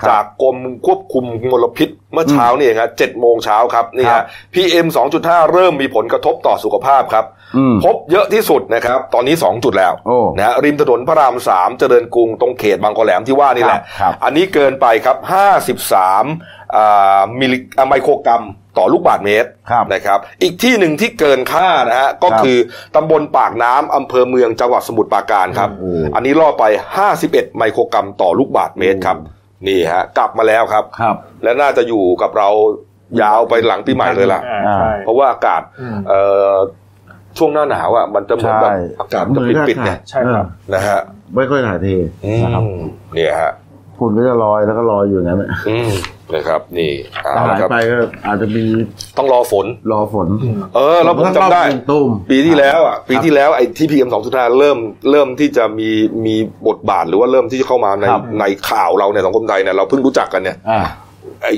ครับจากกรมควบคุมมลพิษเมื่อเช้านี่เองฮะเจ็ดโมงเช้าครับนี่ครัฮะบ PM 2.5เริ่มมีผลกระทบต่อสุขภาพครับอืมพบเยอะที่สุดนะครับ ตอนนี้2จุดแล้วโอ้นะฮะริมถนนพระรามสามเจริญกรุงตรงเขตบางกอแหลมที่ว่านี่แหละครับอันนี้เกินไปครับ53อ่ามิ ลลิอ่าไมโครกรัมต่อลูกบาศก์เมตรครับนะครับ อีกที่หนึ่งที่เกินค่านะฮะก็ครับคือตำบลปากน้ำอำเภอเมืองจังหวัดสมุทรปราการครับโอ้อันนี้ล่อไป 51 ไมโครกรัมต่อลูกบาศก์เมตรครับ นี่ฮะกลับมาแล้วครับครับและน่าจะอยู่กับเรายาวไปหลังปีใหม่เลยล่ะอ่าใช่เพราะว่าอากาศอืมเอ่อช่วงหน้าหนาวอะมันจะเหมือนแบบใช่อากาศมันจะปิดๆเนี่ยใช่ครับนะฮะไม่ค่อยถ่ายเทนะครับอืมเนี่ยฮะฝุ่นก็จะลอยแล้วก็ลอยอยู่อย่างนั้นแหละอืม นะครับ นี่เอาถ้าหาละยครับ ไปก็อาจจะมีต้องรอฝน รอฝน เออแล้วผมจำได้ ตุ้ม ปีที่แล้วอะปีที่แล้วไอ้ที่พีเอ็มสองจุดห้าเริ่มเริ่มที่จะมีมีบทบาทหรือว่าเริ่มที่จะเข้ามาในครับ ในข่าวเราในสังคมไทยเนี่ยเราเพิ่งรู้จักกันเนี่ยอ่า ไอ้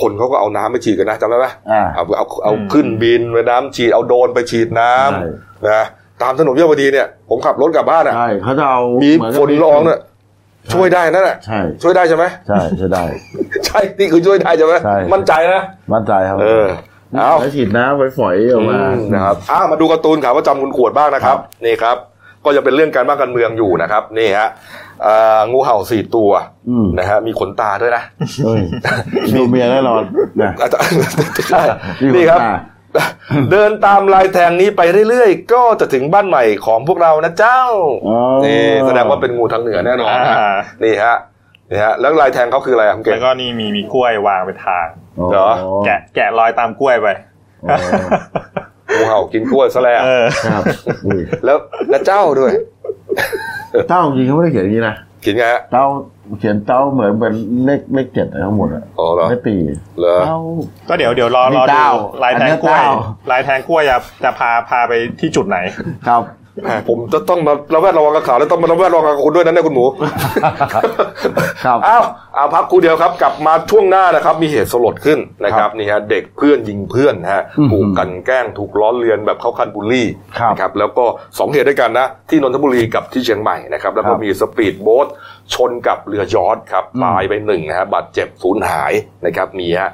คนเขาก็เอาน้ำไปฉีดกันนะจำได้ไหมอ่า เอาเอาเอาอืม ขึ้นบินไปน้ำฉีดเอาโดรนไปฉีดน้ใช่ำนะตามถนนวิภาวดีเนี่ยผมขับรถกลับบ้านอะ ใช่เขาจะเอามีเหอกับฝนละอองเนี่ย ช่วยได้นั่นแหละใช่ ช่วยได้ใช่ไหมใช่ใช่ได้ ใช่นี่คือช่วยได้ใช่ไหมใช่ มั่นใจนะ มั่นใจครับเออ เอาแล้วฉีดน้ำไว้ฝอยออกมาอืมนะครับอ้ามาดูการ์ตูนข่าวประจำคุณขวดบ้างนะครับ นี่ครับ ก็จะเป็นเรื่องการบ้านการเมืองอยู่นะครับ นี่ฮะเอ่องูเห่าสี่ตัวอืม นะฮะมีขนตาด้วยนะ เฮ้ยดูเมียแน่นอนนะ อาจจะ ใช่มีขนตานี่ครับ เดินตามลายแทงนี้ไปเรื่อยๆ ก็จะถึงบ้านใหม่ของพวกเรานะเจ้าอ๋อนี่แสดงว่าเป็นงูทางเหนือแน่นอนนะอ่านี่ฮะนี่ฮะแล้วลายแทงเขาคืออะไรครับคุณเก่แล้งวก็นี่มีมีกล้วยวางเป็นทางเหรอแกะแกะรอยตามกล้วยไปอ๋องูเห่ากินกล้วยซะแล้วเออครับอุ้ยแล้วและเจ้าด้วยเต้าจริงเขาไม่ได้เขียนอย่างนี้นะ กินไงฮะ เต้าเขียนเต้าเหมือนเป็นเลขเลขเจ็ดทั้งหมดอะอ๋อเหรอ ไม่ตีเหรอ เต้า ก็เดี๋ยวเดี๋ยวรออันนี้รอดูเต้าลายแทงกล้วยอันนี้เต้า ลายแทงกล้วยจะจะพาพาไปที่จุดไหน ครับแหม ผมจะต้องมาระแวดระวังกับข่าวแล้วต้องมาระแวดระวังกับคุณด้วยนะเนี่ยคุณหมูครับอ้าวเอาพักครู่เดียวครับ กลับมาช่วงหน้านะครับ มีเหตุสลดขึ้นนะครับนี่ฮะเด็กเพื่อนยิงเพื่อนนะฮะอืมถูกกลันแกล้งถูกล้อเลียนแบบเข้าขั้นบูลลี่ครับนะครับแล้วก็สองเหตุด้วยกันนะที่นนทบุรีกับที่เชียงใหม่นะครับแล้วก็ครับมีสปีดโบ๊ทชนกับเรือยอชต์ครับอืมตายไปหนึ่งนะฮะบาดเจ็บสูญหายนะครับมีฮะ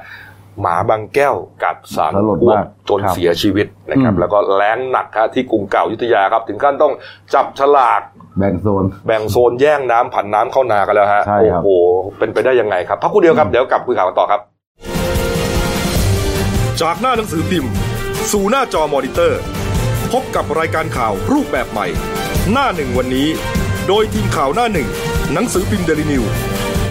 หมาบางแก้วกัดสารสลดพวกมากจนครับเสียชีวิตนะครับอืมแล้วก็แรงหนักฮะที่กรุงเก่าอยุธยาครับ ถึงขั้นต้องจับฉลากแบ่งโซน แบ่งโซนแย่งน้ำผันน้ำเข้านากันแล้วฮะใช่โอ้ครับโหเป็นไปได้ยังไงครับพักครู่เดียวครับเดี๋ยวกลับคุยข่าวกันต่อครับ จากหน้าหนังสือพิมพ์ สู่หน้าจอมอนิเตอร์ พบกับรายการข่าวรูปแบบใหม่ หน้าหนึ่งวันนี้ โดยทีมข่าวหน้าหนึ่งหนังสือพิมพ์เดลิวิว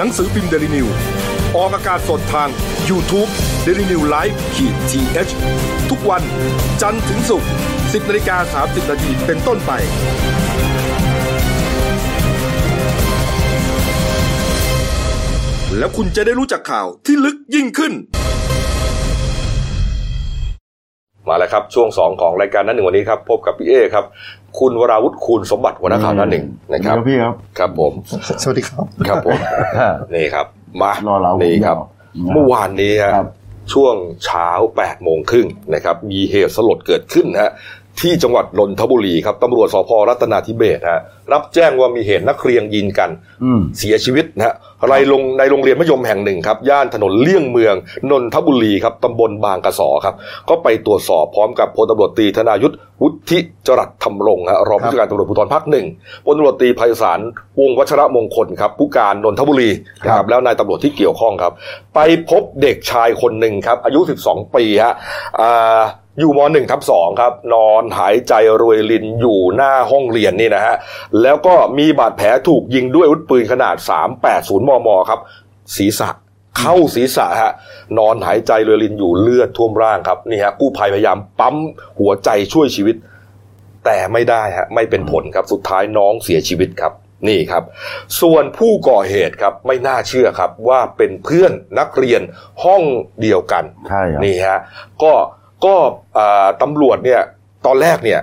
หนังสือพิมพ์เดลิวิวออกอากาศสดทาง YouTube d e l i n e w l i v e ขีดทีเทุกวันจันทร์ถึงศุกร์10นาฬิกา30นาทีเป็นต้นไป แล้วคุณจะได้รู้จักข่าวที่ลึกยิ่งขึ้น มาแล้วครับ ช่วงสองของรายการนั้นหนึ่งวันนี้ครับ พบกับพี่เอครับ คุณวราวุฒิคูณสมบัติหัวหน้าข่าวนั้นหนึ่งนะครับพี่ครับครับผม สวัสดีครับครับผมนี่ครับ มารอเรานี่ครับยาวเมื่อวานนี้ฮะครับช่วงเช้า8โมงครึ่งนะครับ มีเหตุสลดเกิดขึ้นฮะที่จังหวัดนนทบุรีครับตำรวจสพรัตนาธิเบศรฮะ รับแจ้งว่ามีเหตุนักเรียนยิงกันอืมเสียชีวิตนะฮะไรลงในโรงเรียนมัธยมแห่งหนึ่งครับย่านถนนเลี่ยงเมือง นนทบุรีครับตำบลบางกระสอครับ ก็ไปตรวจสอบพร้อมกับพลตำรวจตรีธนายุทธวุฒิจรัสธรรมรงค์ฮะรองผู้จัดการตำรวจภูธรภาคหนึ่งพลตำรวจตรีไพศาลวงศ์วัชระมงคลครับผู้การนนทบุรีนะครับแล้วนายตำรวจที่เกี่ยวข้องครับ ไปพบเด็กชายคนหนึ่งครับ อายุ 12 ปีฮะอ่าอยู่มหนึ่งทับสองครับ นอนหายใจรวยลินอยู่หน้าห้องเรียนนี่นะฮะแล้วก็มีบาดแผลถูกยิงด้วยอาวุธปืนขนาด 380 มม ครับ ศีรษะเข้าศีรษะฮะนอนหายใจรวยลินอยู่เลือดท่วมร่างครับนี่ฮะกู้ภัยพยายามปั๊มหัวใจช่วยชีวิต แต่ไม่ได้ฮะไม่เป็นผลครับสุดท้ายน้องเสียชีวิตครับนี่ครับ ส่วนผู้ก่อเหตุครับไม่น่าเชื่อครับว่าเป็นเพื่อนนักเรียนห้องเดียวกันใช่ครับนี่ฮะก็ก็อ่าตำรวจเนี่ยตอนแรกเนี่ย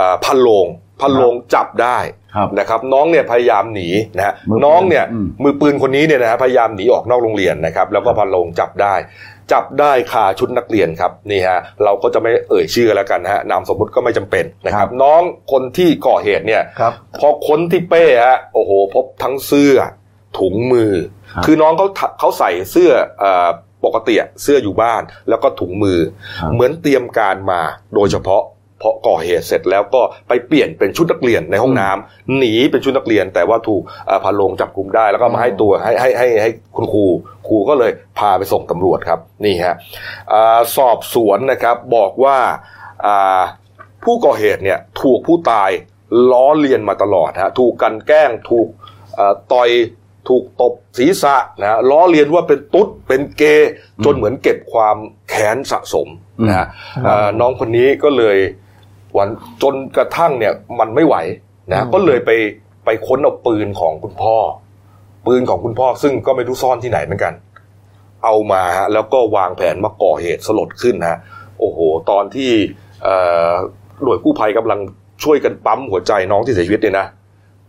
อ่าพันโลง พันโลงจับได้ครับนะครับน้องเนี่ยพยายามหนีนะฮะมือปืนน้องเนี่ยอืมมือปืนคนนี้เนี่ยนะฮะพยายามหนีออกนอกโรงเรียนนะครับ แล้วก็พันโลงจับได้ จับได้คาชุดนักเรียนครับนี่ฮะเราก็จะไม่เอ่ยชื่อแล้วกันนะฮะนามสมมุติก็ไม่จำเป็นนะครับ น้องคนที่ก่อเหตุเนี่ยครับพอค้นที่เป้ฮะโอ้โห พบทั้งเสื้อถุงมือครับคือน้องเขาเขาใส่เสื้อเอ่อปกติอะเสื้ออยู่บ้านแล้วก็ถุงมือครับเหมือนเตรียมการมาโดยเฉพาะเพราะก่อเหตุเสร็จแล้วก็ไปเปลี่ยนเป็นชุดนักเรียนในห้องน้ำหนีเป็นชุดนักเรียน แต่ว่าถูกเอ่อพาโลงจับกลุ่มได้แล้วก็มาให้ตัวให้ให้ให้ให้คุณครูครูก็เลยพาไปส่งตำรวจครับนี่ฮะอ่าสอบสวนนะครับบอกว่าอ่าผู้ก่อเหตุเนี่ยถูกผู้ตายล้อเลียนมาตลอดฮะถูกกลันแกล้งถูกเอ่อต่อยถูกตบศีรษะนะฮะล้อเลียนว่าเป็นตุ๊ดเป็นเกย์จนเหมือนเก็บความแค้นสะสมนะฮะเอ่อน้องคนนี้ก็เลย วันจนกระทั่งเนี่ยมันไม่ไหวนะฮะก็เลยไปไปค้นเอาปืนของคุณพ่อ ปืนของคุณพ่อซึ่งก็ไม่รู้ซ่อนที่ไหนเหมือนกัน เอามาฮะแล้วก็วางแผนมาก่อเหตุสลดขึ้นฮะโอ้โห ตอนที่เอ่อหน่วยกู้ภัยกำลังช่วยกันปั๊มหัวใจน้องที่เสียชีวิตเนี่ยนะ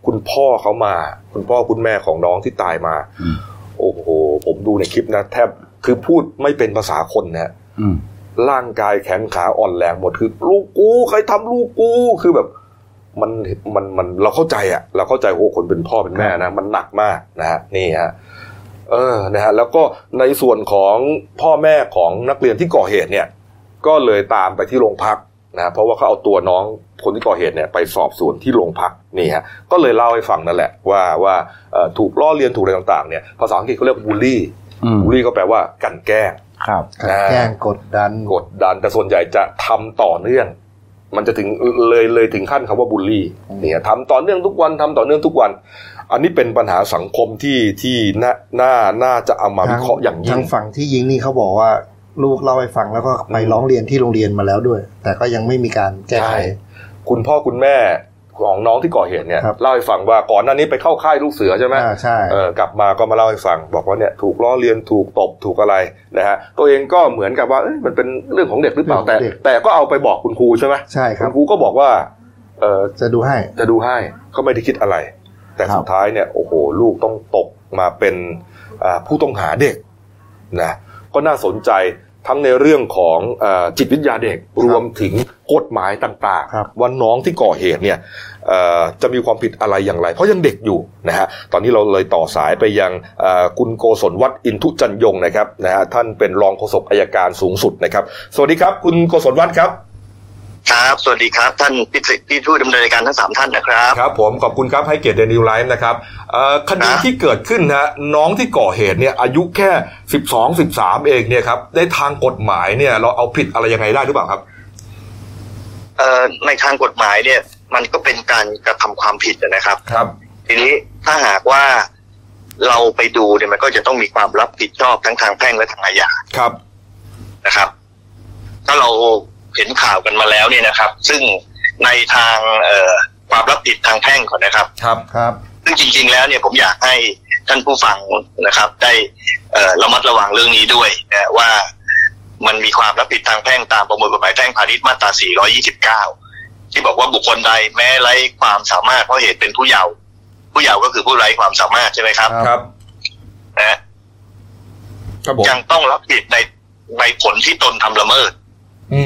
คุณพ่อเขามา คุณพ่อคุณแม่ของน้องที่ตายมาอืมโอ้โห ผมดูในคลิปนะ แทบคือพูดไม่เป็นภาษาคนนะฮะอืม ร่างกายแขนขาอ่อนแรงหมดคือ ลูกกูใครทำลูกกูคือแบบ มันมันมันเราเข้าใจอะเราเข้าใจโอ้คนเป็นพ่อเป็นแม่นะมันหนักมากนะฮะนี่ฮะเออนะฮะแล้วก็ในส่วนของพ่อแม่ของนักเรียนที่ก่อเหตุเนี่ย ก็เลยตามไปที่โรงพักนะเพราะว่าเขาเอาตัวน้องคนที่ก่อเหตุเนี่ยไปสอบสวนที่โรงพักนี่ฮะก็เลยเล่าให้ฟังนั่นแหละว่าว่าถูกล้อเลียนถูกอะไรต่างๆเนี่ยภาษาอังกฤษเขาเรียกบูลลี่ บูลลี่ก็แปลว่ากลันแกล้งครับการแกล้งกดดันกดดันแต่ส่วนใหญ่จะทำต่อเนื่อง มันจะถึงเลยเลยถึงขั้นคำว่าบูลลี่เนี่ยทำต่อเนื่องทุกวันทำต่อเนื่องทุกวัน อันนี้เป็นปัญหาสังคมที่ที่น่าน่าน่าจะเอามาวิเคราะห์อย่างยิ่ทางงฝั่งที่ยิงนี่เขาบอกว่าลูกเล่าให้ฟังแล้วก็ไปร้องเรียนที่โรงเรียนมาแล้วด้วย แต่ก็ยังไม่มีการแก้ไขใช่คุณพ่อคุณแม่ ของน้องที่ก่อเหตุเนี่ยครับเล่าให้ฟังว่าก่อนหน้านี้ไปเข้าค่ายลูกเสือใช่ไหมอ่าใช่เออกลับมาก็มาเล่าให้ฟัง บอกว่าเนี่ยถูกล้อเลียนถูกตบถูกอะไรนะฮะตัวเองก็เหมือนกับว่าเอ้ยมันเป็นเรื่องของเด็กหรือเปล่าเรื่องแต่ของเด็กแต่ก็เอาไปบอกคุณครูใช่ไหมใช่คคุรับณครูก็บอกว่าเออจะดูให้จะดูให้ก็ไม่ได้คิดอะไร แต่ครับสุดท้ายเนี่ยโอ้โหลูกต้องตกมาเป็นอ่าผู้ต้องหาเด็กนะก็น่าสนใจ ทั้งในเรื่องของเออจิตวิทยาเด็กรวมถึงกฎหมายต่างครับๆว่าน้องที่ก่อเหตุเนี่ยเอ่อจะมีความผิดอะไรอย่างไร เพราะยังเด็กอยู่นะฮะตอนนี้เราเลยต่อสายไปยังเอ่อคุณโกศลวัฒน์อินทุจันยงนะครับนะฮะท่านเป็นรองโฆษกอายการสูงสุดนะครับ สวัสดีครับ คุณโกศลวัฒน์ครับ ครับ สวัสดีครับ ท่านพิสิทธิ์ที่ผู้ดำเนินรายการทั้งสามท่านนะครับ ครับ ผมขอบคุณครับให้เกียรติเดนิวไลฟ์นะครับเอ่อคดีครับที่เกิดขึ้นนะฮะน้องที่ก่อเหตุเนี่ยอายุแค่สิบสองสิบสามเองเนี่ยครับในทางกฎหมายเนี่ยเราเอาผิดอะไรยังไงได้หรือเปล่าครับเอ่อในทางกฎหมายเนี่ย มันก็เป็นการกระทำความผิดนะครับ ครับ ทีนี้ถ้าหากว่าเราไปดูเนี่ยมันก็จะต้องมีความรับผิดชอบทั้งทางแพ่งและทางอาญาครับนะครับ ถ้าเรา เห็นข่าวกันมาแล้วเนี่ยนะครับ ซึ่งในทางเอ่อความรับผิดทางแพ่งก่อนนะครับ ครับครับ ซึ่งจริง ๆ แล้วเนี่ยผมอยากให้ท่านผู้ฟังนะครับ ได้เอ่อระมัดระวังเรื่องนี้ด้วยนะว่ามันมีความรับผิดทางแพ่งตามประมวลกฎหมายแพ่งพาณิชย์มาตรา 429 ที่บอกว่าบุคคลใดแม้ไร้ความสามารถเพราะเหตุเป็นผู้เยาว์ผู้เยาว์ก็คือผู้ไร้ความสามารถใช่ไหมครับ ครับนะฮะครับผมยังต้องรับผิดในในผลที่ตนทำละเมิดอืม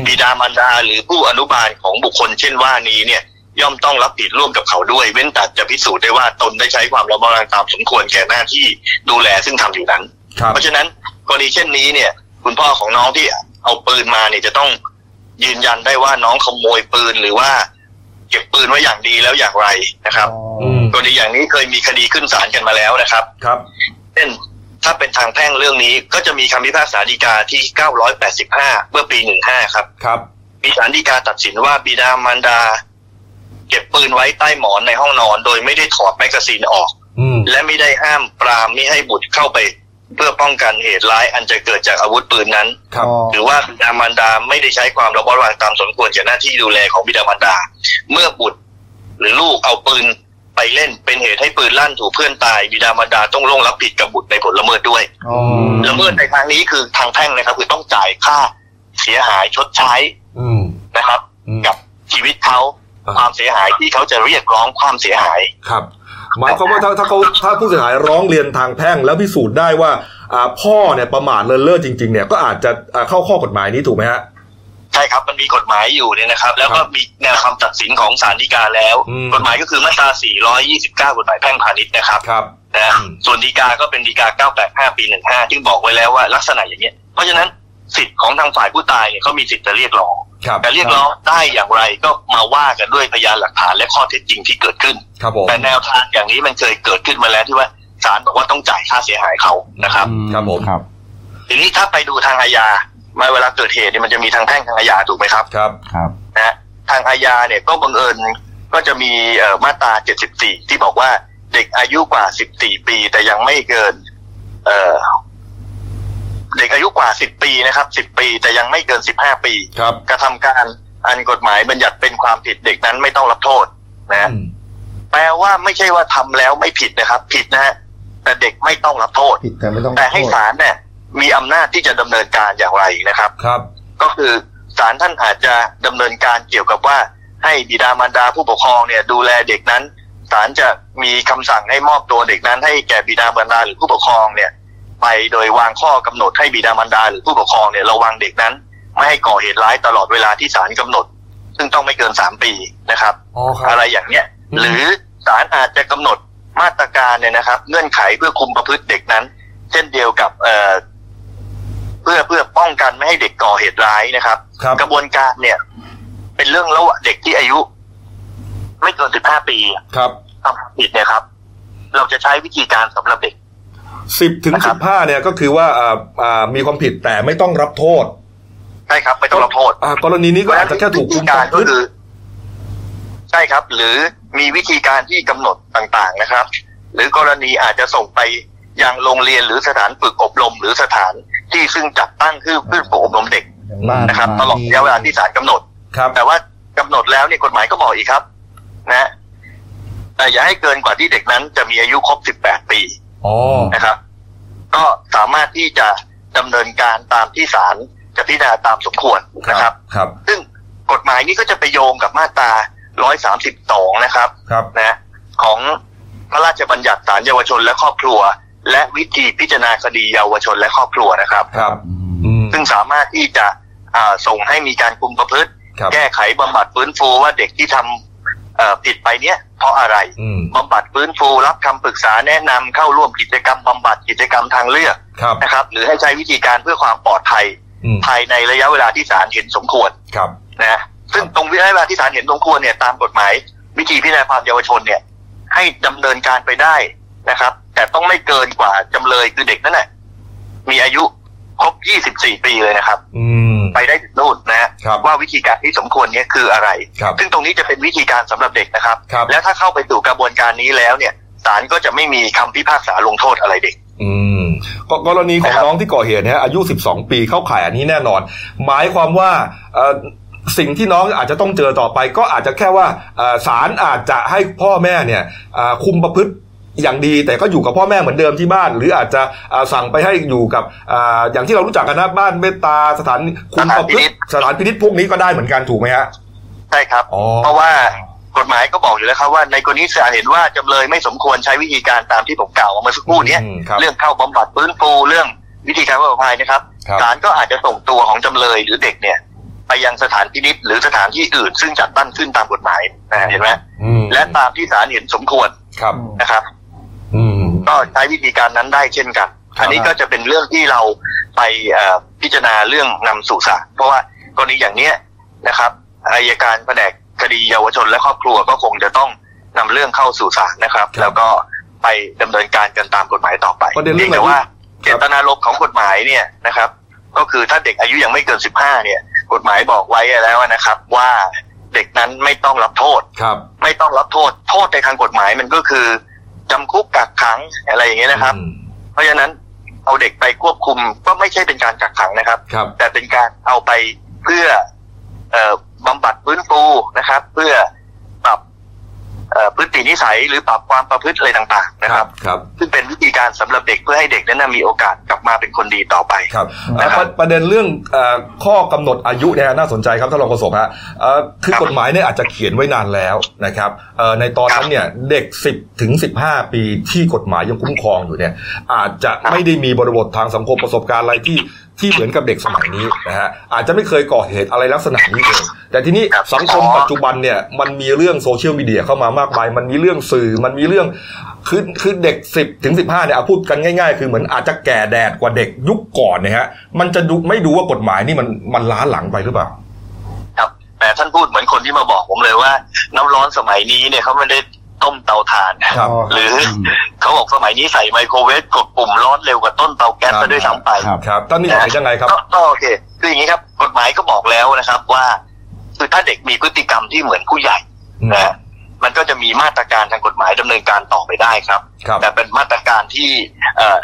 บิดามารดาหรือผู้อนุบาลของบุคคลเช่นว่านี้เนี่ย ย่อมต้องรับผิดร่วมกับเขาด้วย เว้นแต่จะพิสูจน์ได้ว่าตนได้ใช้ความระมัดระวังตามสมควรแก่หน้าที่ดูแลซึ่งทำอยู่นั้นครับเพราะฉะนั้นกรณีเช่นนี้เนี่ย คุณพ่อของน้องที่เอาปืนมาเนี่ยจะต้องยืนยันได้ว่าน้องขโมยปืนหรือว่า เก็บปืนไว้อย่างดีแล้วอย่างไรนะครับอืมกรณีอย่างนี้เคยมีคดีขึ้นศาลกันมาแล้วนะครับ ครับ เช่น ถ้าเป็นทางแพ่งเรื่องนี้ก็จะมีคำพิพากษาฎีกาที่ 985 เมื่อปี 15 ครับ ครับ มีศาลฎีกาตัดสินว่าบิดามารดา เก็บปืนไว้ใต้หมอนในห้องนอน โดยไม่ได้ถอดแมกกาซีนออก อืม และไม่ได้ห้ามปรามไม่ให้บุตรเข้าไป เพื่อป้องกันเหตุร้ายอันจะเกิดจากอาวุธปืนนั้น ครับ อ๋อ หรือว่าบิดามารดาไม่ได้ใช้ความระมัดระวังตามสมควรแก่หน้าที่ดูแลของบิดามารดา เมื่อบุตร หรือลูกเอาปืน ไปเล่นเป็นเหตุให้ปืนลั่นถูกเพื่อนตายบิดามารดาต้องลงรับผิดกับบุตรในผลละเมิดด้วยอ๋อละเมิดในทางนี้คือทางแพ่งนะครับ คือต้องจ่ายค่าเสียหายชดใช้อืมนะครับอืมกับชีวิตเขาอ่าความเสียหายที่เขาจะเรียกร้องความเสียหายครับหมายความว่าถ้าถ้าเขาถ้าผู้เสียหายร้องเรียนทางแพ่งแล้วพิสูจน์ได้ว่าอ่าพ่อเนี่ยประมาทเลินเล่อจริง ๆ เนี่ยก็อาจจะอ่าเข้าข้อกฎหมายนี้ถูกไหมฮะใช่ครับมันมีกฎหมายอยู่เนี่ยนะครับ แล้วก็มีแนวคำตัดสินของศาลฎีกาแล้วอืมกฎหมายก็คือมาตรา 429 กฎหมายแพ่งพาณิชย์นะครับครับนะฮะอืมส่วนฎีกาก็เป็นฎีกา 985 ปี 15ที่บอกไว้แล้วว่าลักษณะอย่างเนี้ย เพราะฉะนั้นสิทธิ์ของทางฝ่ายผู้ตายเนี่ยเขามีสิทธิ์จะเรียกร้องครับแต่เรียกร้องได้อย่างไรก็มาว่ากันด้วยพยานหลักฐานและข้อเท็จจริงที่เกิดขึ้นครับผมแต่แนวทางอย่างนี้มันเคยเกิดขึ้นมาแล้วที่ว่าศาลบอกว่าต้องจ่ายค่าเสียหายเขานะครับ ครับผมครับทีนี้ถ้าไปดูทางอาญา มาเวลาเกิดเหตุเนี่ยมันจะมีทางแพ่งทางอาญาถูกไหมครับครับครับนะฮะทางอาญาเนี่ยก็บังเอิญก็จะมีเอ่อมาตรา 74 ที่บอกว่าเด็กอายุกว่า 14 ปี แต่ยังไม่เกินเอ่อเด็กอายุกว่า 10 ปีนะครับ 10 ปี แต่ยังไม่เกิน 15 ปีครับกระทำการอันกฎหมายบัญญัติเป็นความผิดเด็กนั้นไม่ต้องรับโทษนะฮะอืมแปลว่าไม่ใช่ว่าทำแล้วไม่ผิดนะครับ ผิดนะฮะแต่เด็กไม่ต้องรับโทษผิดแต่ไม่ต้องแต่ให้โทษศาลเนี่ย มีอำนาจที่จะดำเนินการอย่างไรนะครับ ครับ ก็คือศาลท่านอาจจะดำเนินการเกี่ยวกับว่าให้บิดามารดาผู้ปกครองเนี่ยดูแลเด็กนั้นศาลจะมีคำสั่งให้มอบตัวเด็กนั้น ให้แก่บิดามารดาหรือผู้ปกครองเนี่ย ไปโดยวางข้อกำหนดให้บิดามารดาหรือผู้ปกครองเนี่ยระวังเด็กนั้น ไม่ให้ก่อเหตุร้ายตลอดเวลาที่ศาลกำหนด ซึ่งต้องไม่เกินสามปีนะครับอ๋อครัอะบไรอย่างเนี้ยอืมหรือศาลอาจจะกำหนดมาตรการเนี่ยนะครับ เงื่อนไขเพื่อคุมประพฤติเด็กนั้น เช่นเดียวกับเอ่อเพื่อเพื่อป้องกันไม่ให้เด็กก่อเหตุร้ายนะครับครับ กระบวนการเนี่ย เป็นเรื่องระหว่างเด็กที่อายุ ไม่เกินสิบห้าปีครับทำความผิดเนี่ยครับ เราจะใช้วิธีการสำหรับเด็กสิบถึงนะครัสิบบห้าเนี่ยก็คือว่าอ่าอ่ามีความผิดแต่ไม่ต้องรับโทษใช่ครับ ไม่ต้องรับโทษอ่ากรณีนี้ก็อาจจะแค่ถูกวิคุธีมการประพก็ฤติคือใช่ครับ หรือมีวิธีการที่กำหนดต่างๆนะครับ หรือกรณีอาจจะส่งไปยังโรงเรียนหรือสถานฝึกอบรม หรือสถาน ที่ซึ่งจัดตั้งขึ้นเพื่อฝึกอบรมเด็กอย่างบ้านนะครับ ตลอดระยะเวลาที่ศาลกำหนดครับแต่ว่ากำหนดแล้วเนี่ยกฎหมายก็บอกอีกครับ นะแต่อย่าให้เกินกว่าที่เด็กนั้นจะมีอายุครบ 18 ปีอ๋อนะครับ ก็สามารถที่จะดำเนินการตามที่ศาลจะพิจารณาตามสมควรนะครับ ครับ ซึ่งกฎหมายนี้ก็จะไปโยงกับมาตรา 132 นะครับ ครับ นะ ของพระราชบัญญัติศาลเยาวชนและครอบครัว และวิธีพิจารณาคดีเยาวชนและครอบครัวนะครับ ครับอืมอืมซึ่งซึ่งสามารถที่จะอ่าส่งให้มีการคุมประพฤติครับแก้ไขบำบัดฟื้นฟูว่าเด็กที่ทำเอ่อผิดไปเนี้ยเพราะอะไรอืมบำบัดฟื้นฟูรับคำปรึกษาแนะนำเข้าร่วมกิจกรรมบำบัดกิจกรรมทางเลือกครับนะครับ หรือให้ใช้วิธีการเพื่อความปลอดภัยอืมภายในระยะเวลาที่ศาลเห็นสมควรครับนะซึ่งตรงระยะเวลาที่ศาลเห็นสมควรเนี่ยตามกฎหมาย วิธีพิจารณาความเยาวชนเนี่ย ให้ดำเนินการไปได้ นะครับ แต่ต้องไม่เกินกว่าจำเลยคือเด็กนั่นแหละมีอายุครบ 24 ปีเลยนะครับ อืม ไปได้ถึงนู่นนะฮะครับว่าวิธีการที่สมควรเนี่ยคืออะไร ครับซึ่งตรงนี้จะเป็นวิธีการสำหรับเด็กนะครับ ครับ แล้วถ้าเข้าไปสู่กระบวนการนี้แล้วเนี่ยศาลก็จะไม่มีคำพิพากษาลงโทษอะไรเด็ก อืมกกรณีของนะครับ น้องที่ก่อเหตุเนี่ยอายุ 12 ปีเข้าข่ายอันนี้แน่นอน หมายความว่าเอ่อสิ่งที่น้องอาจจะต้องเจอต่อไป ก็อาจจะแค่ว่าเอ่อศาลอาจจะให้พ่อแม่เนี่ยอ่าคุมประพฤติ อย่างดีแต่ก็อยู่กับพ่อแม่เหมือนเดิมที่บ้าน หรืออาจจะอ่าสั่งไปให้อยู่กับอ่าอย่างที่เรารู้จักกันนะบ้านเมตตาสถานคุมประพฤติสถานพินิษพวกนี้ก็ได้เหมือนกันถูกไหมฮะใช่ครับอ๋อเพราะว่ากฎหมายก็บอกอยู่แล้วครับว่าในกรณีศาลเห็นว่าจำเลยไม่สมควรใช้วิธีการตามที่ผมกล่าวมาเมื่อสักครู่เนี้ยอืมครับเรื่องเข้าบำบัดฟื้นฟูเรื่องวิธีการว่าภัยนะครับครับศาลก็อาจจะส่งตัวของจำเลยหรือเด็กเนี่ย ไปยังสถานพินิษหรือสถานที่อื่น ซึ่งจัดตั้งขึ้นตามกฎหมายนะเห็นไหมอืมและตามที่ศาลเห็นสมควรครับนะครับอืม ก็ใช้วิธีการนั้นได้เช่นกันครับอันนี้ก็จะเป็นเรื่องที่เราไปเอ่อพิจารณาเรื่องนำสู่ศาลเพราะว่ากรณีอย่างเนี้ยนะครับอายการแผนกคดีเยาวชนและครอบครัวก็คงจะต้องนำเรื่องเข้าสู่ศาลนะครับครับแล้วก็ไปดำเนินการกันตามกฎหมายต่อไปประเด็นเรื่องพียงแต่ว่าคเจรับตนารมณ์ของกฎหมายเนี่ยนะครับ ก็คือถ้าเด็กอายุยังไม่เกินสิบห้าเนี่ย กฎหมายบอกไว้แล้วนะครับ ว่าเด็กนั้นไม่ต้องรับโทษครับไม่ต้องรับโทษ โทษในทางกฎหมายมันก็คือ จำคุกกักขังอะไรอย่างเงี้ยนะครับอืมเพราะฉะนั้นเอาเด็กไปควบคุมก็ไม่ใช่เป็นการกักขังนะครับครับแต่เป็นการเอาไปเพื่อเอ่อบำบัดฟื้นฟูนะครับ เพื่อปรับเอ่อ พฤตินิสัยหรือปรับความประพฤติอะไรต่างๆนะครับครับ ซึ่งเป็นวิธีการสำหรับเด็กเพื่อให้เด็กนั้นนะมีโอกาสกลับมาเป็นคนดีต่อไปครับนะครับประประเด็นเรื่องเอ่อข้อกำหนดอายุเนี่ยน่าสนใจครับท่านรองโฆษกฮะเอ่อคือครับกฎหมายเนี่ยอาจจะเขียนไว้นานแล้วนะครับเอ่อในตอนนั้นเนี่ยเด็ก 10ถึง15 ปีที่กฎหมายยังคุ้มครองอยู่เนี่ยอาจจะไม่ได้มีบริบททางสังคมประสบการณ์อะไรที่ ที่เหมือนกับเด็กสมัยนี้นะฮะอาจจะไม่เคยก่อเหตุอะไรลักษณะนี้เลยแต่ทีนี้ครับสังคมปัจจุบันเนี่ยมันมีเรื่องโซเชียลมีเดียเข้ามามากมาย มันมีเรื่องสื่อมันมีเรื่องคือคือเด็ก 10ถึง15เนี่ยเอาพูดกันง่าย ๆ คือเหมือนอาจจะแก่แดดกว่าเด็กยุคก่อนเนี่ยฮะมันจะดูไม่ดูว่ากฎหมายนี่มันมันล้าหลังไปหรือเปล่าครับแต่ท่านพูดเหมือนคนที่มาบอกผมเลยว่า น้ำร้อนสมัยนี้เนี่ยเขาไม่ได้ ต้มเตาถ่านนะครับ หรือเขาบอกสมัยนี้ใส่ไมโครเวฟกดปุ่มร้อนเร็วกว่าต้นเตาแก๊สซะด้วยซ้ำไป ครับครับท่านนี่เห็นยังไงครับ ก็ก็โอเคคืออย่างนี้ครับ กฎหมายก็บอกแล้วนะครับว่า คือถ้าเด็กมีพฤติกรรมที่เหมือนผู้ใหญ่อืมนะฮะมันก็จะมีมาตรการทางกฎหมายดำเนินการต่อไปได้ครับ ครับ แต่เป็นมาตรการที่เอ่อ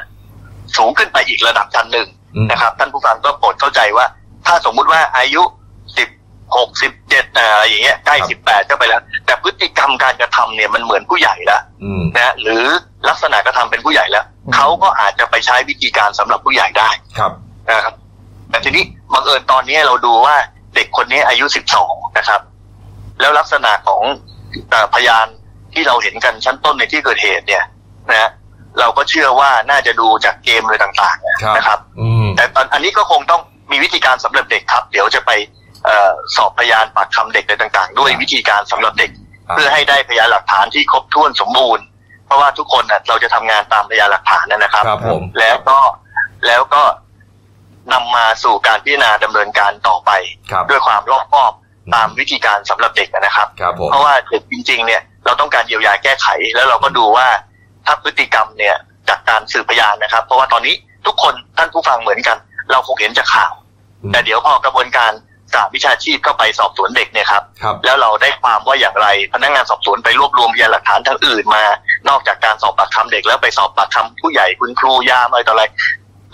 สูงขึ้นไปอีกระดับชั้นหนึ่งอืม นะครับ ท่านผู้ฟังก็โปรดเข้าใจว่า ถ้าสมมุติว่าอายุสิบ หกสิบเจ็ดอะไรอย่างเงี้ยใกล้สิบแปดก็ไปแล้ว แต่พฤติกรรมการกระทำเนี่ยมันเหมือนผู้ใหญ่แล้วอืมนะฮะหรือลักษณะกระทำเป็นผู้ใหญ่แล้วเขาก็อาจจะไปใช้วิธีการสำหรับผู้ใหญ่ได้ครับนะครับแต่ทีนี้บังเอิญตอนนี้เราดูว่าเด็กคนนี้อายุ12นะครับ แล้วลักษณะของเอ่อพยานที่เราเห็นกันชั้นต้นในที่เกิดเหตุเนี่ยนะฮะเราก็เชื่อว่าน่าจะดูจากเกมอะไรต่างครับๆนะครับอืมแต่ตอนอันนี้ก็คงต้องมีวิธีการสำหรับเด็กครับ เดี๋ยวจะไปเออ สอบพยานปากคำเด็กอะไรต่าง ๆ ด้วยวิธีการสำหรับเด็กครับเพื่อให้ได้พยานหลักฐานที่ครบถ้วนสมบูรณ์ เพราะว่าทุกคนน่ะเราจะทำงานตามพยานหลักฐานนะนะครับครับผมแล้วก็แล้วก็นำมาสู่การพิจารณาดำเนินการต่อไปครับด้วยความรอบคอบตามวิธีการสำหรับเด็กนะครับครับผมเพราะว่าเด็กจริง ๆ เนี่ยเราต้องการเยียวยาแก้ไข แล้วเราก็ดูว่าถ้าพฤติกรรมเนี่ยจากการสืบพยานนะครับ เพราะว่าตอนนี้ทุกคนท่านผู้ฟังเหมือนกัน เราคงเห็นจากข่าวอืมแต่เดี๋ยวพอกระบวนการ สาวิชาชีพเข้าไปสอบสวนเด็กเนี่ยครับ ครับแล้วเราได้ความว่าอย่างไร พนักงานสอบสวนไปรวบรวมพยานหลักฐานทางอื่นมา นอกจากการสอบปากคำเด็กแล้วไปสอบปากคำผู้ใหญ่คุณครูยามอะไรต่ออะไร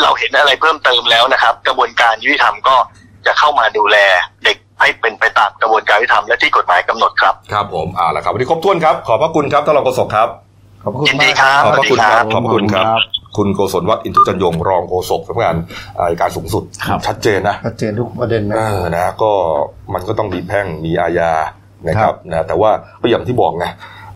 เราเห็นอะไรเพิ่มเติมแล้วนะครับ กระบวนการยุติธรรมก็จะเข้ามาดูแลเด็กให้เป็นไปตามกระบวนการยุติธรรมและที่กฎหมายกำหนดครับ ครับผมเอาละครับวันนี้ครบถ้วนครับ ขอบพระคุณครับท่านรองโฆษกครับ ขอบคุณยินดีมากครับขอบพระคุณครับสวัสดีครับขอบพระคุณครับ คุณโกศลวัฒน์อินทุจันยงรองโฆษกสำนักงานอัยการสูงสุดครับชัดเจนนะชัดเจนทุกประเด็นนะเออนะก็มันก็ต้องมีแพ่งมีอาญานะคครัรับบนะแต่ว่าก็อย่างที่บอกไง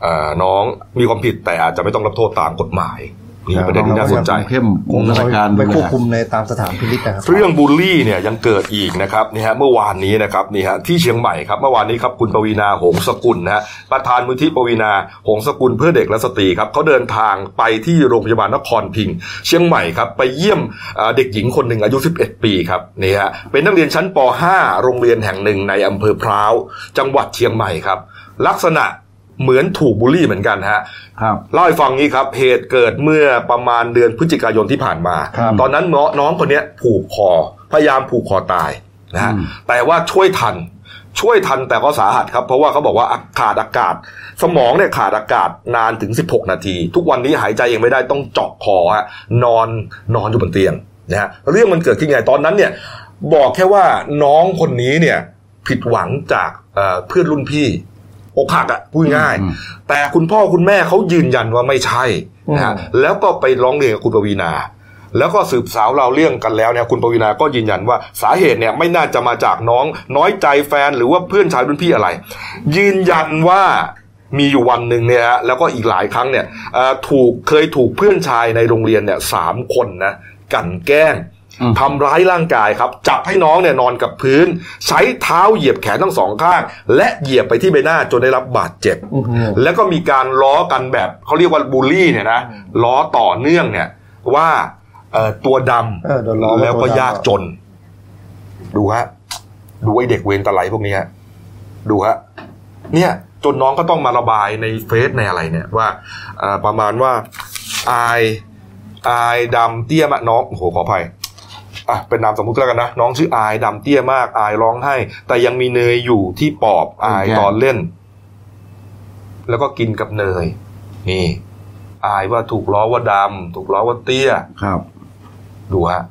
เอ่อน้องมีความผิดแต่อาจจะไม่ต้องรับโทษตามกฎหมาย นี่ประเด็นที่น่าสนใจเข้มคงมาตรการไปดูควบแลคุมในตามสถานพินิจนะครับ เรื่องบูลลี่เนี่ยยังเกิดอีกนะครับนี่ฮะเมื่อวานนี้นะครับนี่ฮะที่เชียงใหม่ครับเมื่อวานนี้ครับคุณปวีนาหงสกุลนะฮะประธานมูลที่ปวีนาหงสกุลเพื่อเด็กและสตรีครับเขาเดินทางไปที่โรงพยาบาลนครพิงค์เชียงใหม่ครับไปเยี่ยมเอ่อเด็กหญิงคนหนึ่งอายุ 11 ปีครับนี่ฮะเป็นนักเรียนชั้นป .5 โรงเรียนแห่งหนึ่งในอำเภอพร้าว จังหวัดเชียงใหม่ครับลักษณะ เหมือนถูกบูลลี่เหมือนกันฮะครับเล่าให้ฟังนี้ครับเหตุเกิดเมื่อประมาณเดือนพฤศจิกายนที่ผ่านมาครับตอนนั้นน้องน้องคนเนี้ยผูกคอพยายามผูกคอตายนะฮะอืมแต่ว่าช่วยทันช่วยทันแต่ก็สาหัสครับ เพราะว่าเขาบอกว่าขาดอากาศ สมองเนี่ยขาดอากาศนานถึง 16 นาที ทุกวันนี้หายใจเองไม่ได้ต้องเจาะคอฮะนอนนอนอยู่บนเตียงนะฮะเรื่องมันเกิดขึ้นไงตอนนั้นเนี่ยบอกแค่ว่าน้องคนนี้เนี่ยผิดหวังจากเอ่อเพื่อนรุ่นพี่ อกหักอะพูดง่ายอืมแต่คุณพ่อคุณแม่เขายืนยันว่าไม่ใช่นะฮะแล้วก็ไปร้องเรียนกับคุณปวีนา แล้วก็สืบสาวเราวเรื่องกันแล้วเนี่ยคุณปวีนาก็ยืนยันว่าสาเหตุเนี่ยไม่น่าจะมาจากน้องน้อยใจแฟนหรือว่าเพื่อนชายรุ่นพี่อะไร ยืนยันว่ามีอยู่วันหนึ่งเนี่ยฮะแล้วก็อีกหลายครั้งเนี่ยเอ่อถูกเคยถูกเพื่อนชายในโรงเรียนเนี่ยสามคนนะกลันแกล้งอืม ทำร้ายร่างกายครับ จับให้น้องเนี่ยนอนกับพื้น ใช้เท้าเหยียบแขนทั้งสองข้าง และเหยียบไปที่ใบหน้าจนได้รับบาดเจ็บอื้อหือแล้วก็มีการล้อกันแบบเขาเรียกว่าบูลลี่เนี่ยนะล้อต่อเนื่องเนี่ยว่าเอ่อตัวดเออโดนล้อำว่าแล้วก็ตัวดำยากจน ดูฮะดูไอ้เด็กเวรตะไลพวกนี้ฮะดูฮะเนี่ย จนน้องก็ต้องมาระบายในเฟซในอะไรเนี่ยว่าเอ่อประมาณว่าอายอายดำเตี้ยมากน้องโอ้โหขออภัย อะเป็นนามสมมุติแล้วกันนะ น้องชื่ออายดำเตี้ยมากอายร้องไห้ แต่ยังมีเนยอยู่ที่ปอบอายตอนเล่น แล้วก็กินกับเนย นี่ อายว่าถูกล้อว่าดำถูกล้อว่าเตี้ยครับ ดูฮะ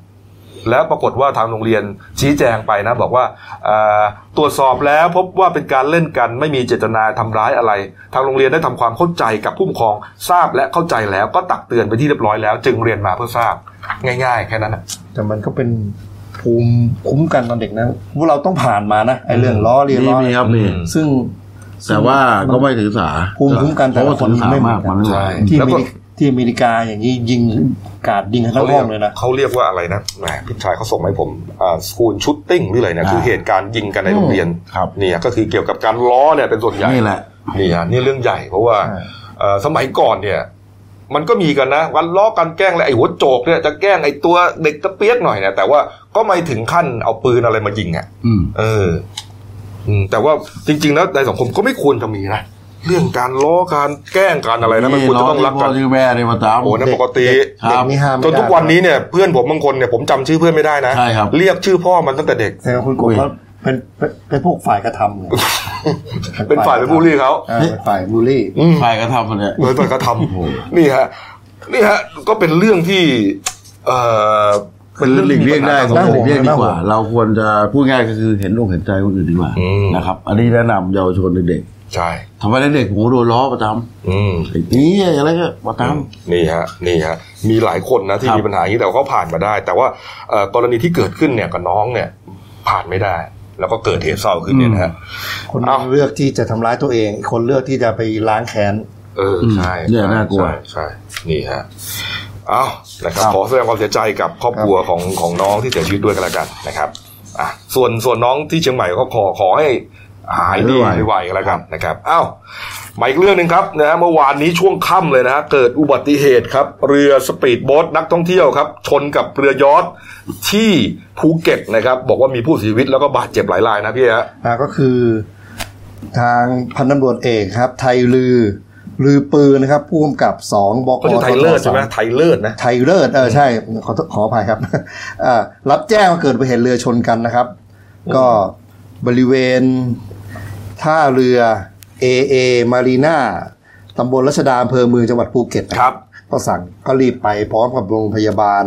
แล้วปรากฏว่าทางโรงเรียนชี้แจงไปนะบอกว่าเอ่อตรวจสอบแล้วพบว่าเป็นการเล่นกันไม่มีเจตนาทำร้ายอะไร ทางโรงเรียนได้ทำความเข้าใจกับผู้ปกครองทราบและเข้าใจแล้วก็ตักเตือนไปที่เรียบร้อยแล้ว จึงเรียนมาเพื่อทราบง่าย ๆ แค่นั้นนะแต่มันก็เป็นภูมิคุ้มกันตอนเด็กนะพวกเราต้องผ่านมานะไอ้เรื่องล้อเลียนนี่ล้อมีครับมีอืมซึ่งแต่ว่าก็ไม่ถือสาภูมิคุ้มกันเพแต่ราะละว่าคนถือสาไม่เหมืมาอกนกัมันนไม่ไหวใช่ที่แล้วอเมก็ริก ที่อเมริกาอย่างนี้ยิงกราดยิงกันทั้งห้องเลยนะเขาเรียกว่าอะไรนะแหมพี่ชายเขาส่งมาให้ผมอ่าสกูลชุดติ้งหรืออะไรนะอ่าคือเหตุการณ์ยิงกันในโรงเรียนครับเนี่ยก็คือเกี่ยวกับการล้อเนี่ยเป็นส่วนใหญ่นี่แหละนี่ฮะนี่เรื่องใหญ่เพราะว่าใช่เอ่อสมัยก่อนเนี่ย มันก็มีกันนะวันล้อกันแกล้งและไอ้หัวโจกเนี่ยจะแกล้งไอ้ตัวเด็กตะเปียกหน่อยเนี่ยแต่ว่าก็ไม่ถึงขั้นเอาปืนอะไรมายิงอะอืมเอออืมแต่ว่าจริง ๆ แล้วในสังคมก็ไม่ควรจะมีนะ เรื่องการล้อการแกล้งการอะไรนะมันควรจะต้องรักกันที่พ่อที่แม่เนี่ยมาตามโอ้นั่นปกติครัเด็กบนี่ห้ามไม่จนได้ทุกวันนี้เนี่ยเพื่อนผมบางคนเนี่ยผมจำชื่อเพื่อนไม่ได้นะใช่ครับเรียกชื่อพ่อมันตั้งแต่เด็กแต่คุณกบก็เป็นเป็นเป็นพวกฝ่ายกระทำเนี่ยเป็นฝ่ายเป็นผู้รีเขาอ่าเป็นฝ่ายบูลลี่อืมฝ่ายกระทำมันเนี่ยโดยฝ่ายกระทำนี่ฮะนี่ฮะก็เป็นเรื่องที่ เอ่อเป็นเรื่องหลีกเลี่ยงได้ปัญผมหาหสังคลีมกเลี่ยงดีกว่าน่าห่วงเราควรจะพูดง่ายก็คือเห็นอกเห็นใจคนอื่นดีกว่าอืมนะครับ อันนี้แนะนำเยาวชนเด็ก ใช่ๆทำไมเด็กๆผมก็โดนล้อประจอืมำไอ้นี้อะไรก็ประจนี่ฮะนี่ฮะมีหลายคนนะที่ครับมีปัญหาอย่างนี้แต่ว่าเขาผ่านมาได้ แต่ว่าเอ่อกรณีที่เกิดขึ้นเนี่ยกับน้องเนี่ยผ่านไม่ได้ แล้วก็เกิดเหตุเศร้าขึ้นเนี่ยนะฮะคนหเอ้านึงเลือกที่จะทำร้ายตัวเองอีกคนเลือกที่จะไปล้างแค้นเออใช่ำเนี่ยน่ากลัวใช่ใช่นี่ฮะเอานะครับครับขอแสดงความเสียใจกับครอบครัวของของน้องที่เสียชีวิตด้วยกันแล้วกันนะครับอะส่วนส่วนน้องที่เชียงใหม่ก็ขอขอให้ หายดีไวๆกันแล้วกันนะครับอ้าวมาอีกเรื่องหนึ่งครับนะฮะเมื่อวานนี้ช่วงค่ำเลยนะฮะเกิดอุบัติเหตุครับเรือสปีดโบ๊ทนักท่องเที่ยวครับ ชนกับเรือยอทที่ภูเก็ตนะครับ บอกว่ามีผู้เสียชีวิตแล้วก็บาดเจ็บหลายรายนะพี่ฮะอ่าก็คือ ทางพันตำรวจเอกครับ ไทยลือลือปืนนะครับผู้กำกับสองบกเขาชื่อไทยเลิศใช่ไหมไทยเลิศนะไทยเลิศเออใช่ขอขออภัยครับอ่ารับแจ้งว่าเกิดอุบัติเหตุเรือชนกันนะครับ ก็บริเวณ ท่าเรือเอเอมารีนาตำบลรัษฎาอำเภอเมืองจังหวัดภูเก็ตนะครับ ก็สั่งก็รีบไปพร้อมกับโรงพยาบาล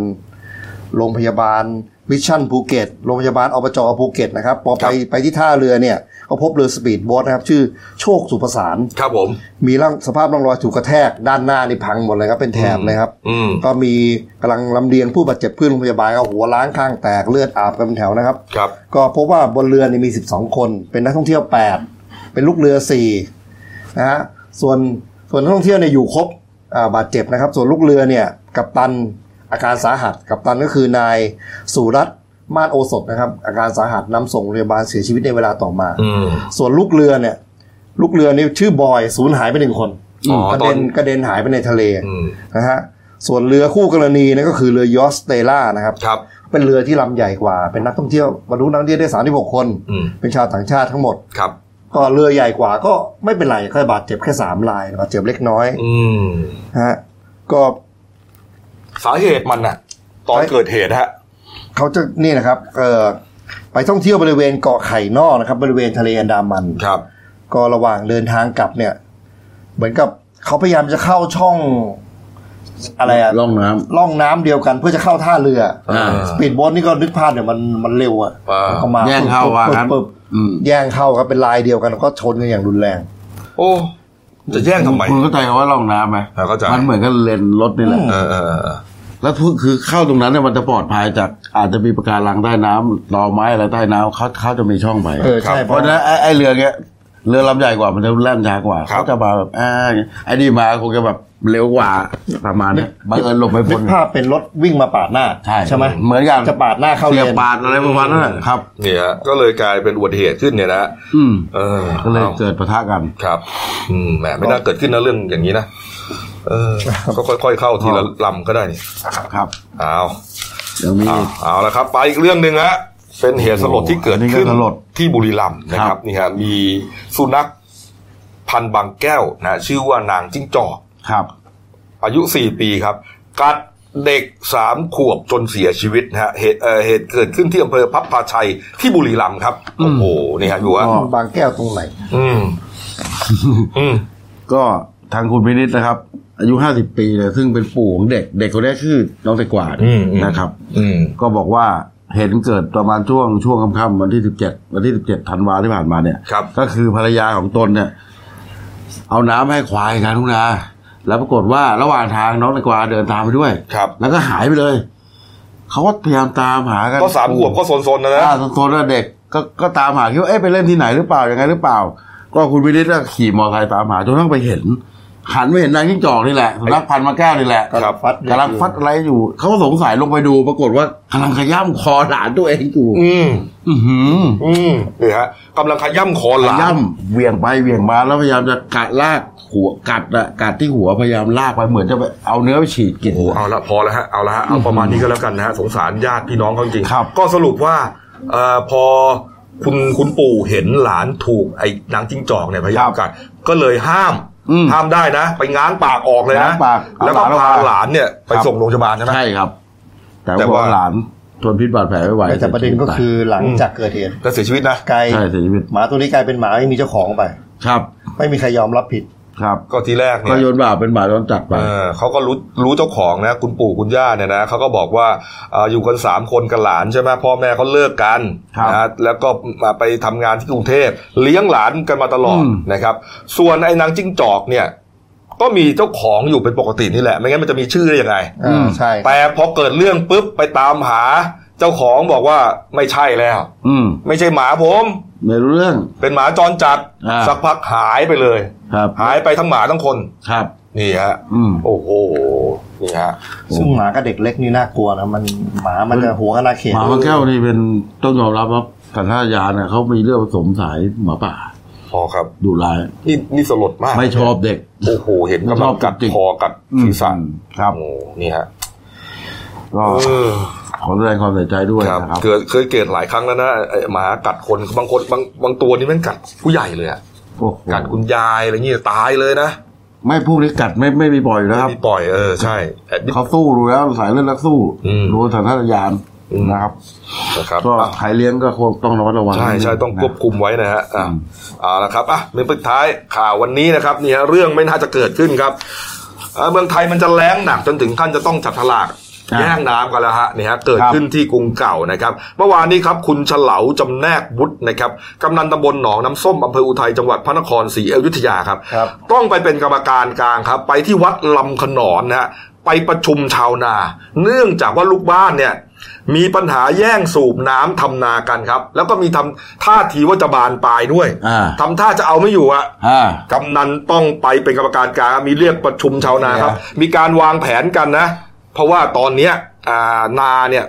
โรงพยาบาลมิชชั่นภูเก็ตโรงพยาบาลอบจภูเก็ตนะครับพอไปไปที่ท่าเรือเนี่ย ก็พบเรือสปีดโบ๊ทนะครับ ชื่อโชคสุประสานครับผม มีร่างสภาพร่องรอยถูกกระแทกด้านหน้านี่พังหมดเลยครับเป็นแถบเลยครับอืมก็มีกำลังลำเลียงผู้บาดเจ็บขึ้นโรงพยาบาลก็หัวร้างข้างแตกเลือดอาบกันเป็นแถวนะครับครับ ก็พบว่าบนเรือนี่มี 12 คน เป็นนักท่องเที่ยว 8 เป็นลูกเรือ4นะฮะส่วนส่วนนักท่องเที่ยวเนี่ยอยู่ครบอ่าบาดเจ็บนะครับ ส่วนลูกเรือเนี่ยกัปตันอาการสาหัสกัปตันก็คือนายสุรัตน์มาศโอสถนะครับ อาการสาหัสนำส่งโรงพยาบาลเสียชีวิตในเวลาต่อมาอืมส่วนลูกเรือเนี่ย ลูกเรือนี่ชื่อบอยสูญหายไปหนึ่งคนอ๋อกระเด็นตอนกระเด็นหายไปในทะเลอืมนะฮะส่วนเรือคู่กรณีนั่นก็คือเรือยอสเตล่านะครับครับเป็นเรือที่ลำใหญ่กว่า เป็นนักท่องเที่ยวบรรลุนักท่องเที่ยวได้36คนอืมเป็นชาวต่างชาติทั้งหมดครับ ก็เรือใหญ่กว่าก็ไม่เป็นไรแค่บาดเจ็บแค่สามรายบาดเจ็บเล็กน้อย อืมนะฮะก็สาเหตุมันน่ะ ตอนเกิดเหตุฮะเขาจะนี่นะครับเอ่อไปท่องเที่ยวบริเวณเกาะไข่นอกนะครับ บริเวณทะเลอันดามันครับ ก็ระหว่างเดินทางกลับเนี่ย เหมือนกับเขาพยายามจะเข้าช่องอะไรอะล่องน้ำล่องน้ำเดียวกันเพื่อจะเข้าท่าเรืออ่าสปีดโบ๊ทนี่ก็นึกภาพเนี่ยมันมันเร็วอะอ่าก็มาแย่งเข้าว่างั้นปึ๊บอืม แย่งเข้าครับเป็นลายเดียวกันแล้วก็ชนกันอย่างรุนแรง โอ้จะแย่งทำไมคุณเข้าใจคำว่าล่องน้ำไหมอ่าเข้าใจมันเหมือนกับเลนรถนี่แหละเออเออเออแล้วทุกคือเข้าตรงนั้นเนี่ยมันจะปลอดภัยจากอาจจะมีปะการังใต้น้ำตอไม้อะไรใต้น้ำเขาเขาจะมีช่องไปเออใช่เพราะฉะนั้นไอ้ไอ้เรือเงี้ยเรือลำใหญ่กว่ามันจะแล่นช้ากว่าครับเขาจะมาแบบอ่าไอ้นี่มาคงจะแบบ เร็วกว่าประมาณเนี้ยบังเอิญหลบไม่นึพ้กนภาพเป็นรถวิ่งมาปาดหน้าใช่ใช่ไหมเหมือนกันจะปาดหน้าเข้าเลเสียนปาดอะไรประมาณนั้นแหละครับเนี่ยฮะก็เลยกลายเป็นอุบัติเหตุขึ้นเนี่ยนะอืมเออก็เลยอาเกิดปะทะกันครับ อืมแหมไม่น่าเกิดขึ้นนะเรื่องอย่างนี้นะเออก็ค่อยๆเข้าทีละลำก็ได้นี่ครับเอาเดี๋ยวมีเอาเอาละครับ ไปอีกเรื่องหนึ่งฮะเป็นเหตุสลดที่เกิดอันนี้ก็ขึ้นสลดที่บุรีรัมย์นะคครัรับบนี่ฮะมีสุนัขพันธุ์บางแก้วนะชื่อว่านางจิ้งจอก ครับ อายุสี่ปีครับ กัดเด็กสามขวบจนเสียชีวิตนะฮะเหตุเอ่อเหตุเกิดขึ้นที่อำเภอพับพาชัยที่บุรีรัมย์ครับ โอ้โหนี่ฮะอยู่ว่าก็บางแก้วตรงไหน อืม อืม ก็ทางคุณพินิษนะครับ อายุห้าสิบปีเลยซึ่งเป็นปู่ของเด็ก เด็กคนนี้ชื่อน้องแตงกวาดอืมอืม นะครับ อืม ก็บอกว่าเห็นเกิดประมาณช่วงช่วงค่ำๆวันที่สิบเจ็ดวันที่สิบเจ็ดธันวาที่ผ่านมาเนี่ย ครับ ก็คือภรรยาของตนเนี่ย เอาน้ำให้ควายกันทุกนา แล้วปรากฏว่าระหว่างทางน้องแตงกวาเดินตามไปด้วย ครับ แล้วก็หายไปเลย เขาก็พยายามตามหากันก็สามขวบก็ซนๆนะนะอ่าโซนๆเด็กก็ก็ตามหาคิดว่าเอ๊ะไปเล่นที่ไหนหรือเปล่ายังไงหรือเปล่า ก็คุณวินิตก็ขี่มอเตอร์ไซค์ตามหาจนกระทั่งไปเห็น หันไปเห็นนางจิ้งจอกนี่แหละสุนัขพันธุ์มาแก้วนี่แหละครับฟัดกำลังฟัดอะไรอยู่ เขาก็สงสัยลงไปดูปรากฏว่ากำลังขย้ำคอหลานตัวเองอยู่ อืมอือหืออืมนี่ฮะกำลังขย้ำคอขหลานย้ำเหวี่ยงไปเหวี่ยงมาแล้วพยายามจะกัดลากหัวกัดอะกัดที่หัวพยายามลากไปเหมือนจะไปเอาเนื้อไปฉีดกินโอ้เอาละพอแล้วฮะเอาละฮะเอาประมาณนี้ก็แล้วกันนะฮะสงสารญาติพี่น้องเขาจริงๆครับก็สรุปว่าเอ่อพอคุณคุณปู่เห็นหลานถูกไอ้นางจิ้งจอกเนี่ยพยายามกัดก็เลยห้ามอืม ห้ามได้นะ ไปง้างปากออกเลยนะง้างปากเอาแล้วก็หลานออกพามาหลานเนี่ยไปครับส่งโรงพยาบาลใช่ไหมใช่ครับ แต่แต่ว่าว่าหลานทนพิษบาดแผลไม่ไหวแต่ประเด็นก็คือหลังอืมจากเกิดเหตุแล้วเสียชีวิตนะกลายใช่เสียชีวิตหมาตัวนี้กลายเป็นหมาไม่มีเจ้าของไป ครับ ไม่มีใครยอมรับผิด ครับก็ทีแรกเนี่ก็ยโยนบาปเป็นบาปโดนจัดไปเออเขาก็รู้รู้เจ้าของนะ คุณปู่คุณย่าเนี่ยนะเขาก็บอกว่าเอ่ออยู่กันสามคนกับหลานใช่ไหมพ่อแม่เขาเลิกกันครับนะแล้วก็มาไปทำงานที่กรุงเทพเลี้ยงหลานกันมาตลอดอืมนะครับ ส่วนไอ้นางจิ้งจอกเนี่ยก็มีเจ้าของอยู่เป็นปกตินี่แหละ ไม่งั้นมันจะมีชื่อได้ยังไงอ่าใช่แต่พอเกิดเรื่องปุ๊บไปตามหา เจ้าของบอกว่าไม่ใช่แล้ว อืม ไม่ใช่หมาผมไม่รู้เรื่อง เป็นหมาจรจัด อ่า สักพักหายไปเลย ครับหายไปทั้งหมาทั้งคน ครับ นี่ฮะ อืม โอ้โห นี่ฮะ ซึ่งหมากับเด็กเล็กนี่น่ากลัวนะมันหมามันจะหัวขนาดเขตหมาบางแก้วนี่เป็นต้องยอมรับว่าสัญชาตญาณเนี่ยเขามีเรื่องผสมสายหมาป่าพอครับ ดุร้าย นี่นี่สลดมาก ไม่ชอบเด็ก โอ้โห เห็นไม่กำชลัองบกัดจิกคอกัดศีรษะอืมครับ โอ้นี่ฮะ ก็เออ ขอแสดงความเสียใจด้วยครับนะครับเกิดเคยเกิดหลายครั้งแล้วนะไอ้หมากัดคนบางคนบางบางตัวนี่แม่งกัดผู้ใหญ่เลยอะโอ้โหกัดคุณยายอะไรเงี้ยตายเลยนะไม่พวกนี้กัดไม่ไม่มีปล่อยอยู่แล้วครับมีปล่อยเออใช่แต่นี่เขาสู้ดูแล้วสายเลือดนักสู้อืมรู้สัญชาตญาณอืมนะครับนะครับก็อะใครเลี้ยงก็คงต้องระมัดระวังใช่ใช่ต้องควบนะคุมไว้นะฮะอะอืมเอาละครับอะเป็นปิดท้ายข่าววันนี้นะครับเนี่ยเรื่องไม่น่าจะเกิดขึ้นครับอ่าเมืองไทยมันจะแล้งหนักจนถึงขั้นจะต้องจับฉลากอะ แย่งน้ำกันแล้วฮะเนี่ยฮะเกิดครับขึ้นที่กรุงเก่านะครับ เมื่อวานนี้ครับคุณเฉลาจำแนกวุฒินะครับกำนันตำบลหนองน้ำส้มอำเภออุทัยจังหวัดพระนครศรีอยุธยาครับครับต้องไปเป็นกรรมการกลางครับ ไปที่วัดลำขนอนนะฮะไปประชุมชาวนา เนื่องจากว่าลูกบ้านเนี่ยมีปัญหาแย่งสูบน้ำทำนากันครับ แล้วก็มีทำท่าทีว่าจะบานปลายด้วยอ่าทำท่าจะเอาไม่อยู่อะอ่ากำนันต้องไปเป็นกรรมการกลางมีเรียกประชุมชาวนาครับเนี่ยมีการวางแผนกันนะ เพราะว่าตอนเนี้ยอ่านาเนี่ย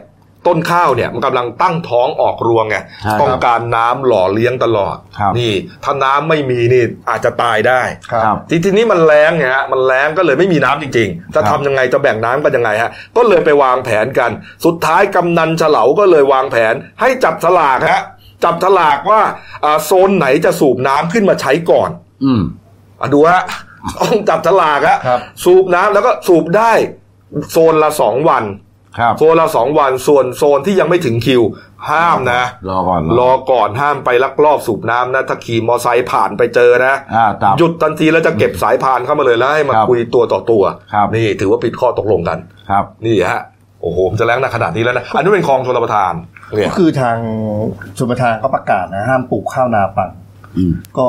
ต้นข้าวเนี่ยมันกำลังตั้งท้องออกรวงไงใช่ต้องการน้ำหล่อเลี้ยงตลอดครับนี่ถ้าน้ำไม่มีนี่อาจจะตายได้ครับทีทีนี้มันแรงไงฮะมันแรงก็เลยไม่มีน้ำจริงๆ จะครัทำบยังไงจะแบ่งน้ำกันยังไงฮะก็เลยไปวางแผนกัน สุดท้ายกำนันเฉลาก็เลยวางแผนให้จับฉลากฮะจับฉลากว่าอ่าโซนไหนจะสูบน้ำขึ้นมาใช้ก่อน อืมอะดูฮะต้องจับฉลากฮะครับสูบน้ำแล้วก็สูบได้ โซนละสองวันครับโซนละสองวันส่วนโซนที่ยังไม่ถึงคิว ห้ามนะ รอก่อนรอก่อนห้ามไปลักลอบสูบน้ำนะถ้าขี่มอไซค์ผ่านไปเจอนะอ่าจับหยุดทันทีแล้วจะเก็บสายพานเข้ามาเลยแล้วให้มาครับคุยตัวต่อตัวครับนี่ถือว่าผิดข้อตกลงกันครับ นี่ฮะโอ้โหมันจะแรงหนักขนาดนี้แล้วนะอันนี้เป็นคลองชลประทานเนี่ก็ยคือทางชมประทานเขาประกาศนะห้ามปลูกข้าวนาปังอืมก็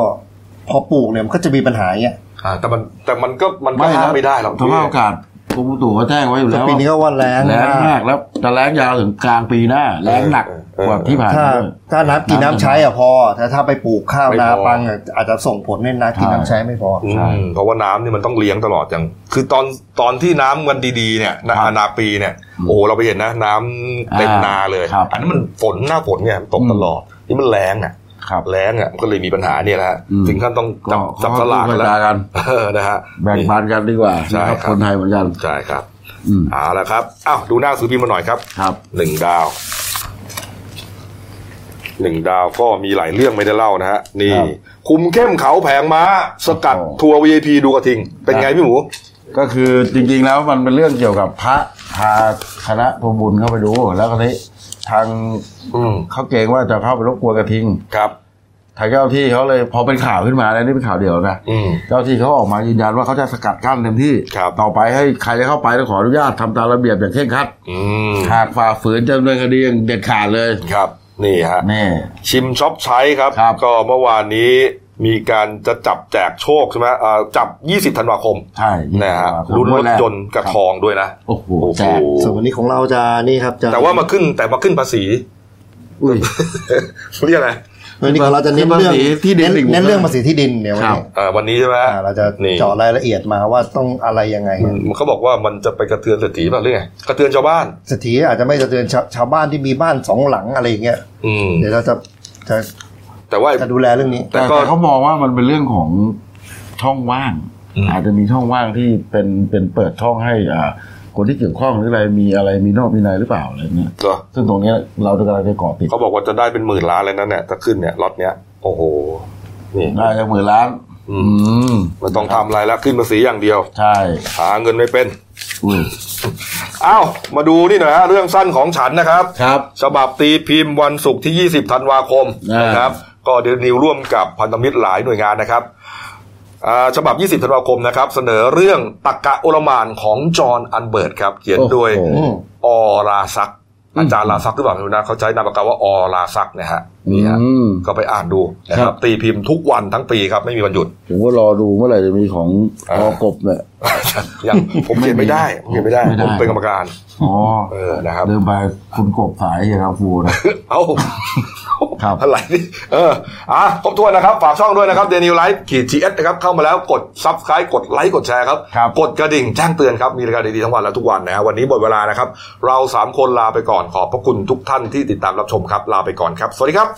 พอปลูกเนี่ยมันก็จะมีปัญหาเงี้ยอ่าแต่มันแต่มันก็มันก็ห้ามไม่ได้หรอกสภาพอากาศก รมอุตุก็แจ้งไว้อยู่แต่แล้วปีนี้ก็ว่าแรงแรงมากแล้วจะแรงยาวถึงกลางปีหน้าแรงหนักกว่าที่ผ่านถ้ามาด้วยถ้าน้ำกินน้ำใช้อะพอแต่ถ้าไปปลูกข้าวนาปังอะอาจจะส่งผลให้น้ำกินน้ำใช้ไม่พออืมเพราะว่าน้ำนี่มันต้องเลี้ยงตลอดอย่าง คือตอนตอนที่น้ำมันดีๆเนี่ยนาครับนาปีเนี่ยอืมโอ้โหเราไปเห็นนะ น้ำเต็มอ่านาเลยครับอันนั้นมันฝนหน้าฝนไงมันตกอืมตลอดนี่มันแรงอะ ครับแรงอะมันก็เลยมีปัญหาเนี่ยนะฮะอืมถึงขั้นต้องก็จับจับสลากกกันระแล้วจายกันเออนะฮะแบ่งปันกันดีกว่าใช่นะครับครับคนไทยเหมือนกันใช่ครับอืมเอาละครับอ้าวดูหน้าซื้อพิมพ์มาหน่อยครับครับหนึ่งดาวหนึ่งดาวก็มีหลายเรื่องไม่ได้เล่านะฮะนี่ครับคุมเข้มเขาแผงม้า สกัดโอ้โหทัวร์ VIP ดูกระทิง เป็นไงพี่หมู ก็คือจริงๆแล้วมันเป็นเรื่องเกี่ยวกับพระพาคณะทัวร์บุญเข้าไปดูแล้วก็นี้ ทางอืมเขาเกรงว่าจะเข้าไปรบกวนกระทิง ครับ ทางเจ้าที่เขาเลยพอเป็นข่าวขึ้นมาแล้วนี่เป็นข่าวเดียวนะอืม เจ้าที่เขาออกมายืนยันว่าเขาจะสกัดกั้นเต็มที่ ครับ ต่อไปให้ใครจะเข้าไปต้องขออนุญาตทำตามระเบียบอย่างเคร่งครัดอืมหากฝ่าฝืนจะดำเนินคดีอย่างเด็ดขาดเลยครับ นี่ฮะ นี่ ชิมช็อปใช้ครับ ครับก็เมื่อวานนี้ มีการจะจับแจกโชคใช่ไหมอ่าจับ 20 ธันวาคม ใช่นะฮะครับลุ้นรถแกยนต์กับทองด้วยนะโอ้โหโอ้โหแจกส่วนวันนี้ของเราจะนี่ครับจะแต่ว่ามาขึ้นแต่มาขึ้นภาษีอุ้ยเรียกอะไรวันนี้ของเราจะเน้นภาเรื่องษีที่ดินเน้นอีกเน้นเรื่องภาษีที่ดินเนี่ยวันครับนี้อ่าวันนี้ใช่ไหมอ่าเราจะนี่เจาะรายละเอียดมาว่าต้องอะไรยังไงมันเขาบอกว่ามันจะไปกระเทือนเศรษฐีป่ะหรือไงกระเทือนชาวบ้านเศรษฐีอาจจะไม่จะเตือนชาวชาวบ้านที่มีบ้านสองหลังอะไรอย่างเงี้ยอืมเดี๋ยวเราจะจะ แต่ว่าจะดูแลเรื่องนี้ แต่แต่ก็แต่เขามองว่ามันเป็นเรื่องของช่องว่างอืมอาจจะมีช่องว่างที่เป็นเป็นเปิดช่องให้อ่าคนที่เกี่ยวข้องหรืออะไรมีอะไรมีนอกมีในหรือเปล่าอะไรเงี้ยเหรอซึ่งตรงเนี้ยเรากำลังจะเกาะติดเขาบอกว่าจะได้เป็นหมื่นล้านเลยนะเนี่ยถ้าขึ้นเนี่ยล็อตเนี้ยโอ้โหนี่ได้จากหมื่นล้านอือืมมันต้องทำอะไรแล้วขึ้นภาษีอย่างเดียว ใช่ หาเงินไม่เป็นอุ้ยอ้าวมาดูนี่หน่อยฮะเรื่องสั้นของฉันนะครับ ครับ ฉบับตีพิมพ์วันศุกร์ที่ 20 ธันวาคมอ่านนะครับ ก็เดนิวร่วมกับพันธมิตรหลายหน่วยงานนะครับอ่าฉบับ 20 ธันวาคมนะครับ เสนอเรื่องตักกะโอลหมานของจอห์น อันเบิร์ตครับ เขียนโดยโอ้โหออราซัก อาจารย์ราซักหรือเปล่าไม่รู้นะเขาใช้นามปากกาว่าออราซักนะฮะ นี่ฮะอืมก็ไปอ่านดูนะคครัรับบตีพิมพ์ทุกวันทั้งปีครับ ไม่มีวันหยุด ผมก็รอดูเมื่อไหร่จะมีของอ่าออกบเนี่ยยังผมเขียนไม่ได้ผมเขียนไม่ได้ไม่ได้ ผมเป็นกรรมการอ๋อเออนะครับเดิมไปคุณกบสายเฮียครับฟูนะเอ้าครับอะไรนี่เอออะครบถ้วนนะครับ ฝากช่องด้วยนะครับเดนิวไลฟ์ขีดจีเอสนะครับ เข้ามาแล้วกด subscribe กดไลค์กดแชร์ครับครับกดกระดิ่งแจ้งเตือนครับ มีรายการดีๆทั้งวันและทุกวันนะฮะวันนี้หมดเวลานะครับ เราสามคนลาไปก่อนขอบพระคุณทุกท่านที่ติดตามรับชมครับ ลาไปก่อนครับ สวัสดีครับ